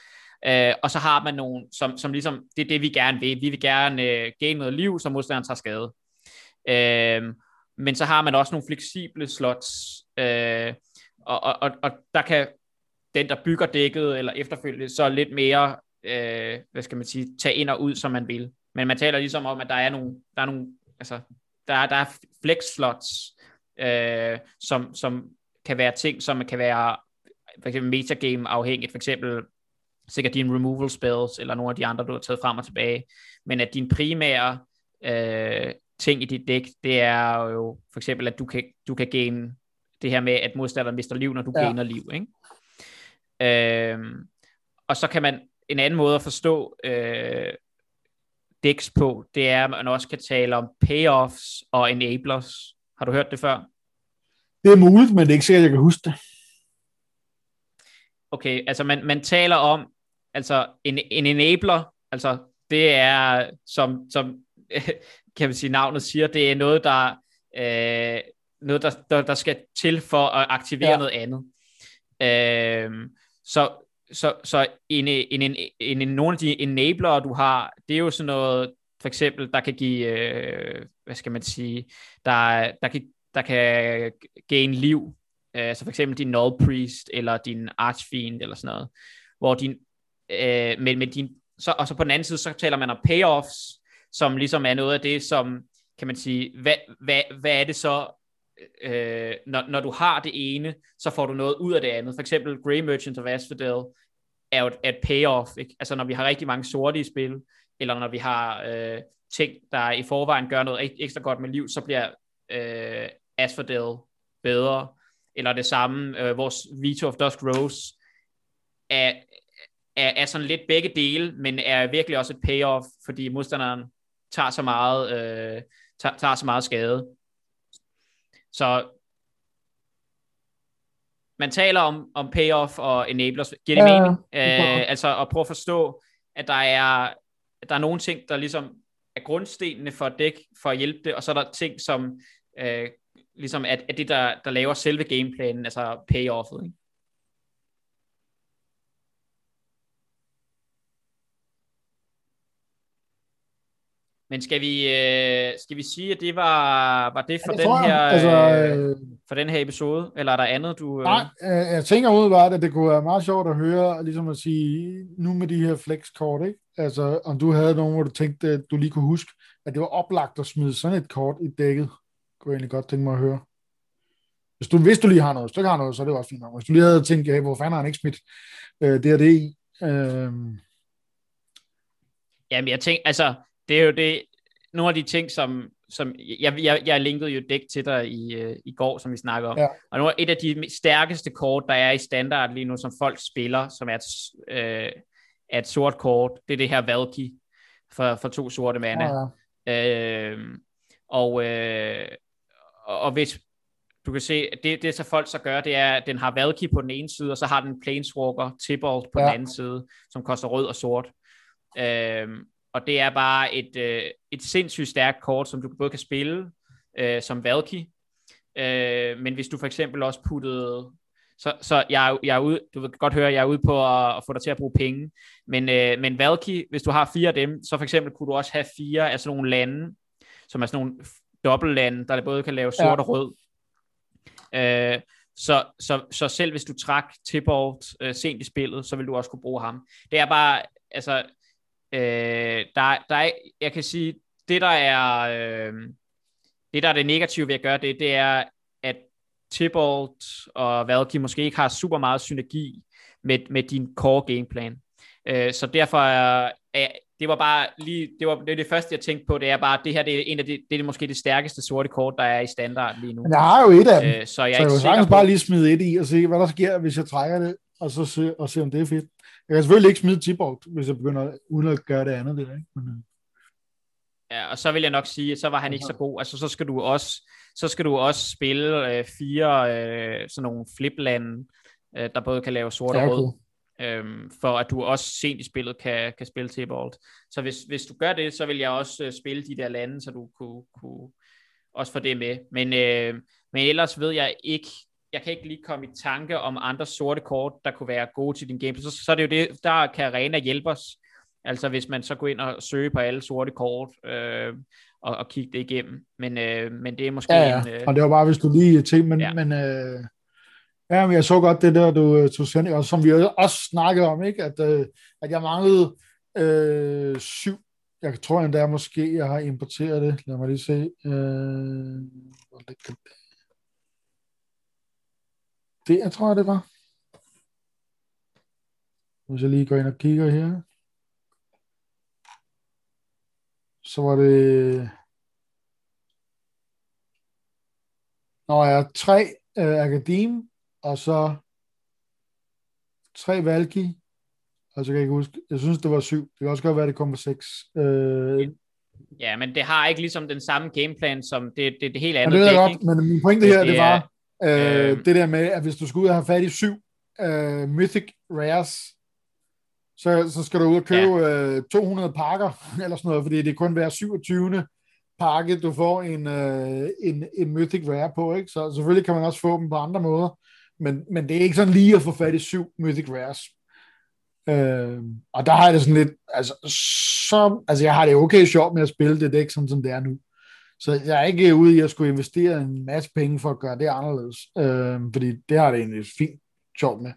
Øh, og så har man nogen, som, som ligesom, det er det vi gerne vil. Vi vil gerne øh, gain noget liv, så modstanderen tager skade. Øh, men så har man også nogle fleksible slots, øh, og, og, og, og der kan den, der bygger dækket, eller efterfølgende, så lidt mere, øh, hvad skal man sige, tage ind og ud, som man vil. Men man taler ligesom om, at der er nogle, der er nogle, altså, der, er- der er flex slots, øh, som, som kan være ting, som kan være for eksempel metagame afhængigt, for eksempel sikkert dine removal spells, eller nogle af de andre, du har taget frem og tilbage, men at din primære øh, ting i dit dæk, det er jo for eksempel, at du kan, du kan gain det her med, at modstanderen mister liv, når du Ja. gainer liv, ikke? Øhm, og så kan man, en anden måde at forstå øh, decks på, det er, at man også kan tale om payoffs og enablers. Har du hørt det før? Det er muligt, men det er ikke sikkert, at jeg kan huske det. Okay, altså man, man taler om, altså en, en enabler, altså det er, som, som kan man sige, navnet siger, det er noget, der, øh, noget, der, der, der skal til for at aktivere Ja. noget andet. Øh, så, så, så en, en, en, en, en, nogle af de enabler, du har, det er jo sådan noget, for eksempel, der kan give, øh, hvad skal man sige, der, der, kan, der kan gain liv, øh, så for eksempel din Null Priest, eller din Archfiend, eller sådan noget, hvor din, øh, med, med din, så, og så på den anden side, så taler man om payoffs, som ligesom er noget af det, som, kan man sige, hvad, hvad, hvad er det så, øh, når, når du har det ene, så får du noget ud af det andet. For eksempel Grey Merchant of Asphodel er jo et, et payoff, ikke? altså når vi har rigtig mange sorte i spil, eller når vi har øh, ting, der i forvejen gør noget ekstra godt med liv, så bliver øh, Asphodel bedre, eller det samme, øh, vores Vito of Dusk Rose er, er, er sådan lidt begge dele, men er virkelig også et payoff, fordi modstanderen tager så meget, øh, tager, tager så meget skade. Så man taler om, om payoff og enablers. Giver det Ja, ja, mening? jeg. Øh, altså at prøve at forstå, at der er, at der er nogle ting, der ligesom er grundstenene for et dæk, for at hjælpe det, og så er der ting, som øh, ligesom at, at det, der, der laver selve gameplanen, altså payoffet, ikke? Men skal vi, øh, skal vi sige, at det var, var det for, ja, det den her, altså, øh, for den her episode? Eller er der andet, du... Øh... Nej, øh, jeg tænker udvalgt, at det kunne være meget sjovt at høre, ligesom at sige, nu med de her flexkort, ikke? Altså, om du havde nogen, hvor du tænkte, at du lige kunne huske, at det var oplagt at smide sådan et kort i dækket. Kunne jeg egentlig godt tænke mig at høre. Hvis du, hvis du lige har noget, hvis du ikke har noget, så er det også fint nok. Hvis du lige havde tænkt, hey, hvor fanden har han ikke smidt øh, det og det i? Øh... Jamen, jeg tænker, altså, det er jo det, nogle af de ting, som, som jeg, jeg, jeg linkede jo dæk til dig i, uh, i går, som vi snakker om. Ja. Og nu er et af de stærkeste kort, der er i standard lige nu, som folk spiller, som er et, uh, er et sort kort, det er det her Valky for, for to sorte mande. Ja, ja. Uh, og, uh, og hvis du kan se, det, det så folk så gør, det er, at den har Valky på den ene side, og så har den Planeswalker Tibalt på ja. den anden side, som koster rød og sort. Uh, og det er bare et, øh, et sindssygt stærkt kort, som du både kan spille øh, som Valky, øh, men hvis du for eksempel også puttede, så, så jeg, jeg er ude, du vil godt høre, jeg er ude på at, at få dig til at bruge penge, men, øh, men Valky, hvis du har fire af dem, så for eksempel kunne du også have fire af sådan nogle lande, som er sådan nogle dobbeltlande, der både kan lave sort ja. og rød. Øh, så, så, så selv hvis du trak Tibalt øh, sent i spillet, så vil du også kunne bruge ham. Det er bare, altså, Øh, der, der er, jeg kan sige, det der er øh, det der er det negative ved at gøre det, det er, at Tybalt og Valky måske ikke har super meget synergi med, med din core gameplan. Øh, så derfor er, er, det var bare lige, det var det, det første, jeg tænkte på, det er bare, det her det er en af de, det er måske det stærkeste sorte kort, der er i standard lige nu. Men jeg har jo et af dem, øh, så jeg, så jeg vil sagtens bare lige smide et i og se, hvad der sker, hvis jeg trækker det, og så se, og se om det er fedt. Jeg kan selvfølgelig ikke smide Tibolt, hvis jeg begynder uden at gøre det andet der, ikke? Men, øh. Ja, og så vil jeg nok sige, at så var han ikke så god. Altså, så skal du også, så skal du også spille øh, fire øh, sådan nogle fliplande, øh, der både kan lave sort og rød. Øhm, for at du også sent i spillet kan, kan spille Tibolt. Så hvis, hvis du gør det, så vil jeg også øh, spille de der lande, så du kunne, kunne også få det med. Men, øh, men ellers ved jeg ikke, jeg kan ikke lige komme i tanke om andre sorte kort, der kunne være gode til din gameplay. Så, så er det jo det, der kan Arena hjælpe os. Altså hvis man så går ind og søger på alle sorte kort, øh, og, og kigge det igennem. Men, øh, men det er måske... Ja, ja. En, øh... og det var bare, hvis du lige tænkte, men, ja. men øh, ja, men jeg så godt det der, du øh, tog sendt, og som vi også snakkede om, ikke? At, øh, at jeg manglede øh, syv jeg tror endda måske, jeg har importeret det. Lad mig lige se. Øh, det, jeg tror, det var. Hvis jeg lige går ind og kigger her. Så var det... Nå, jeg er tre øh, akadem, og så tre valgi, og så kan jeg ikke huske, jeg synes, det var syv. Det kan også godt være, det kom på seks. Øh, ja, men det har ikke ligesom den samme gameplan, som det, det, det helt andet. Ja, det er godt, men min pointe her, det, det var, Øh, øh, det der med, at hvis du skal ud og have fat i syv øh, Mythic Rares, så, så skal du ud og købe ja. øh, 200 pakker, eller sådan noget, fordi det kun hver 27. pakke, du får en, øh, en, en Mythic Rare på, ikke? Så selvfølgelig kan man også få dem på andre måder, men, men det er ikke sådan lige at få fat i syv Mythic Rares. Øh, og der har jeg det sådan lidt, altså, så, altså jeg har det okay sjovt med at spille det dæk, sådan som det er nu. Så jeg er ikke ude i at skulle investere en masse penge for at gøre det anderledes, øh, fordi det har det egentlig fint sjovt med.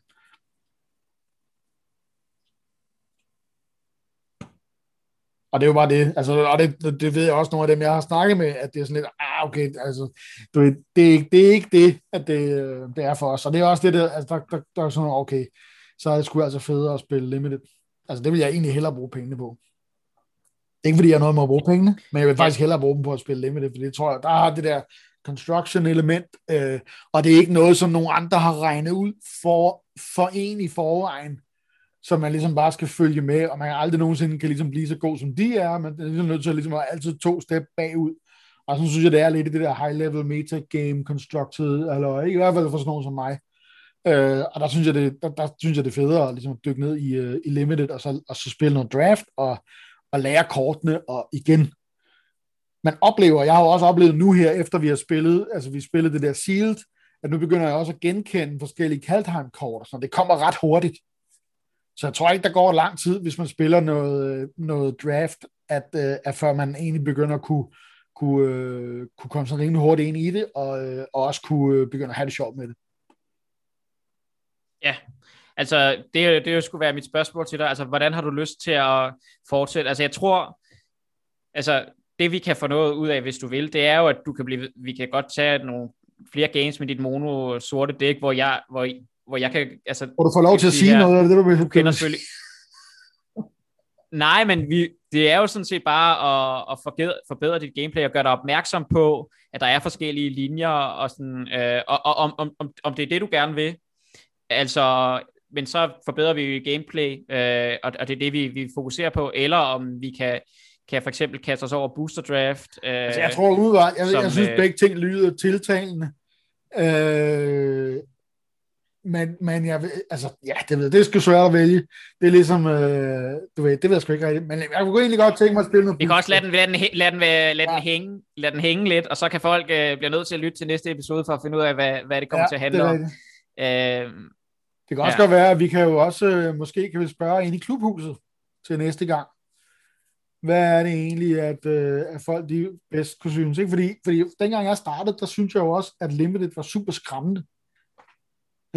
Og det er jo bare det, altså, og det, det ved jeg også nogle af dem, jeg har snakket med, at det er sådan lidt, ah, okay, altså, du ved, det, er ikke, det er ikke det, at det, øh, det er for os. Og det er også det, der, øh, altså, der, der, der er sådan, okay, så er det sgu altså federe at spille limited. Altså, det vil jeg egentlig hellere bruge pengene på. Det er ikke, fordi jeg har noget med at bruge pengene, men jeg vil faktisk hellere bruge dem på at spille limited, fordi jeg tror, der har det der construction element, øh, og det er ikke noget, som nogen andre har regnet ud for, for en i forvejen, så man ligesom bare skal følge med, og man kan aldrig nogensinde kan ligesom blive så god, som de er, men det er ligesom nødt til at ligesom at altid to step bagud. Og så synes jeg, det er lidt i det der high-level metagame constructed, eller i hvert fald for sådan nogen som mig. Øh, og der synes jeg, det, der, der synes jeg, det er federe at ligesom dykke ned i, uh, i limited, og så, og så spille noget draft, og, at lære kortene, og igen, man oplever, jeg har jo også oplevet nu her, efter vi har spillet, altså vi spillede det der Sealed, at nu begynder jeg også at genkende forskellige Kaldheim-kort, så det kommer ret hurtigt. Så jeg tror ikke, der går lang tid, hvis man spiller noget, noget draft, at, øh, at før man egentlig begynder at kunne, kunne, øh, kunne komme så rimelig hurtigt ind i det, og, øh, og også kunne begynde at have det sjovt med det. Ja, altså det, det skulle være mit spørgsmål til dig. Altså, hvordan har du lyst til at fortsætte? Altså, jeg tror, altså, det vi kan få noget ud af, hvis du vil, det er jo, at du kan blive, vi kan godt tage nogle flere games med dit mono sorte dæk, hvor jeg, hvor, hvor jeg kan, altså... Hvor du får lov til at sige her, noget, er det det, du vil? Du kender selvfølgelig... Nej, men vi, det er jo sådan set bare at, at forbedre, forbedre dit gameplay og gøre dig opmærksom på, at der er forskellige linjer, og, sådan, øh, og, og om, om, om det er det, du gerne vil. Altså, men så forbedrer vi gameplay, øh, og, og det er det, vi, vi fokuserer på, eller om vi kan, kan for eksempel kaste os over booster draft. Øh, altså, jeg tror umiddelbart, jeg, som, jeg synes øh, begge ting lyder tiltalende. Øh, men, men jeg ved, altså, ja, det ved det er sgu svært at vælge. Det er ligesom, øh, du ved, det ved jeg sgu ikke rigtigt, men jeg kunne egentlig godt tænke mig at spille noget. Vi kan også lade den, lade den, lade den, lade den, ja. hænge, lade den hænge lidt, og så kan folk øh, blive nødt til at lytte til næste episode for at finde ud af, hvad, hvad det kommer ja, til at handle om. Øh, det kan også ja. godt være, at vi kan jo også, øh, måske kan vi spørge ind i klubhuset til næste gang. Hvad er det egentlig, at, øh, at folk de bedst kunne synes? Ikke? Fordi, fordi dengang jeg startede, der synes jeg jo også, at Limited var super skræmmende.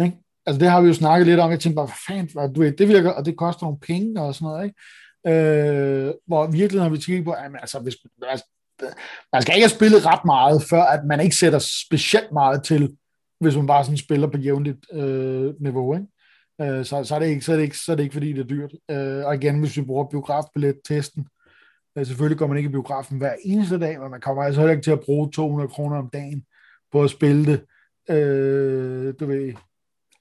Ikke? Altså det har vi jo snakket lidt om. Jeg tænkte bare, hvad fanden, hvad, du ved, det virker, og det koster nogle penge og sådan noget. Ikke? Øh, hvor virkelig har vi kigget på, at altså, hvis, altså, man skal ikke have spillet ret meget, før at man ikke sætter specielt meget til hvis man bare sådan spiller på jævnligt øh, niveau, ikke? Øh, så, så, er det ikke, så, er det ikke, så er det ikke, fordi det er dyrt. Øh, og igen, hvis vi bruger biografbillet-testen, øh, selvfølgelig går man ikke i biografen hver eneste dag, men man kommer altså heller ikke til at bruge 200 kroner om dagen på at spille det. Øh, du ved,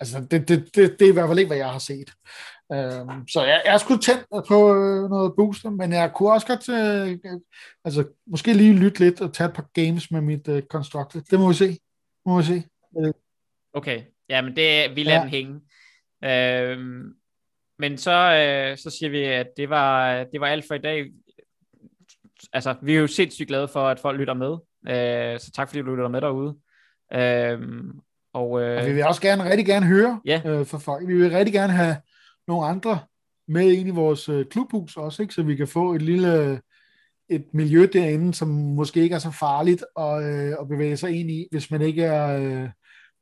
altså det, det, det, det er i hvert fald ikke, hvad jeg har set. Øh, så jeg, jeg skulle tændt på øh, noget booster, men jeg kunne også godt øh, altså, måske lige lytte lidt og tage et par games med mit øh, Constructed. Det må vi se. Må vi se. Okay, ja, men det, vi lader ja. den hænge. Øhm, men så, øh, så siger vi, at det var, det var alt for i dag. Altså, vi er jo sindssygt glade for, at folk lytter med. Øh, så tak fordi du lytter med derude. Øhm, og, øh, og vi vil også gerne, rigtig gerne høre ja. øh, fra folk. Vi vil rigtig gerne have nogle andre med ind i vores øh, klubhus også, ikke? så vi kan få et lille et miljø derinde, som måske ikke er så farligt at, øh, at bevæge sig ind i, hvis man ikke er øh,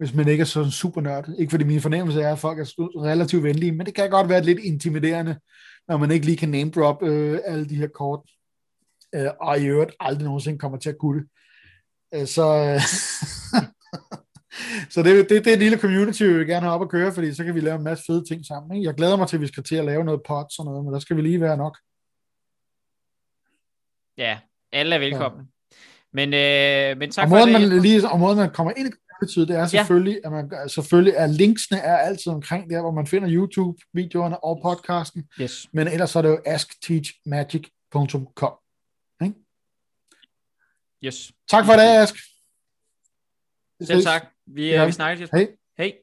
hvis man ikke er sådan super nørdet. Ikke fordi min fornemmelse er, at folk er relativt venlige, men det kan godt være lidt intimiderende, når man ikke lige kan name drop øh, alle de her kort, øh, og i øvrigt aldrig nogensinde kommer til at kunne det. Øh, så øh, så det, det, det er et lille community, vi vil gerne have op at køre, fordi så kan vi lave en masse fede ting sammen. Ikke? Jeg glæder mig til, at vi skal til at lave noget pods og noget, men der skal vi lige være nok. Ja, alle er velkommen. Ja. Men, øh, men tak og måden, for det. Man lige, og måden man kommer ind i betyder, det er selvfølgelig, ja. at man selvfølgelig er linksene er altid omkring der, hvor man finder YouTube-videoerne og podcasten. Yes. Men ellers så er det jo askteachmagic.com. Ikke? Yes. Tak for det, Ask. Selv tak. Vi, ja. vi snakkes. Hej. Hej.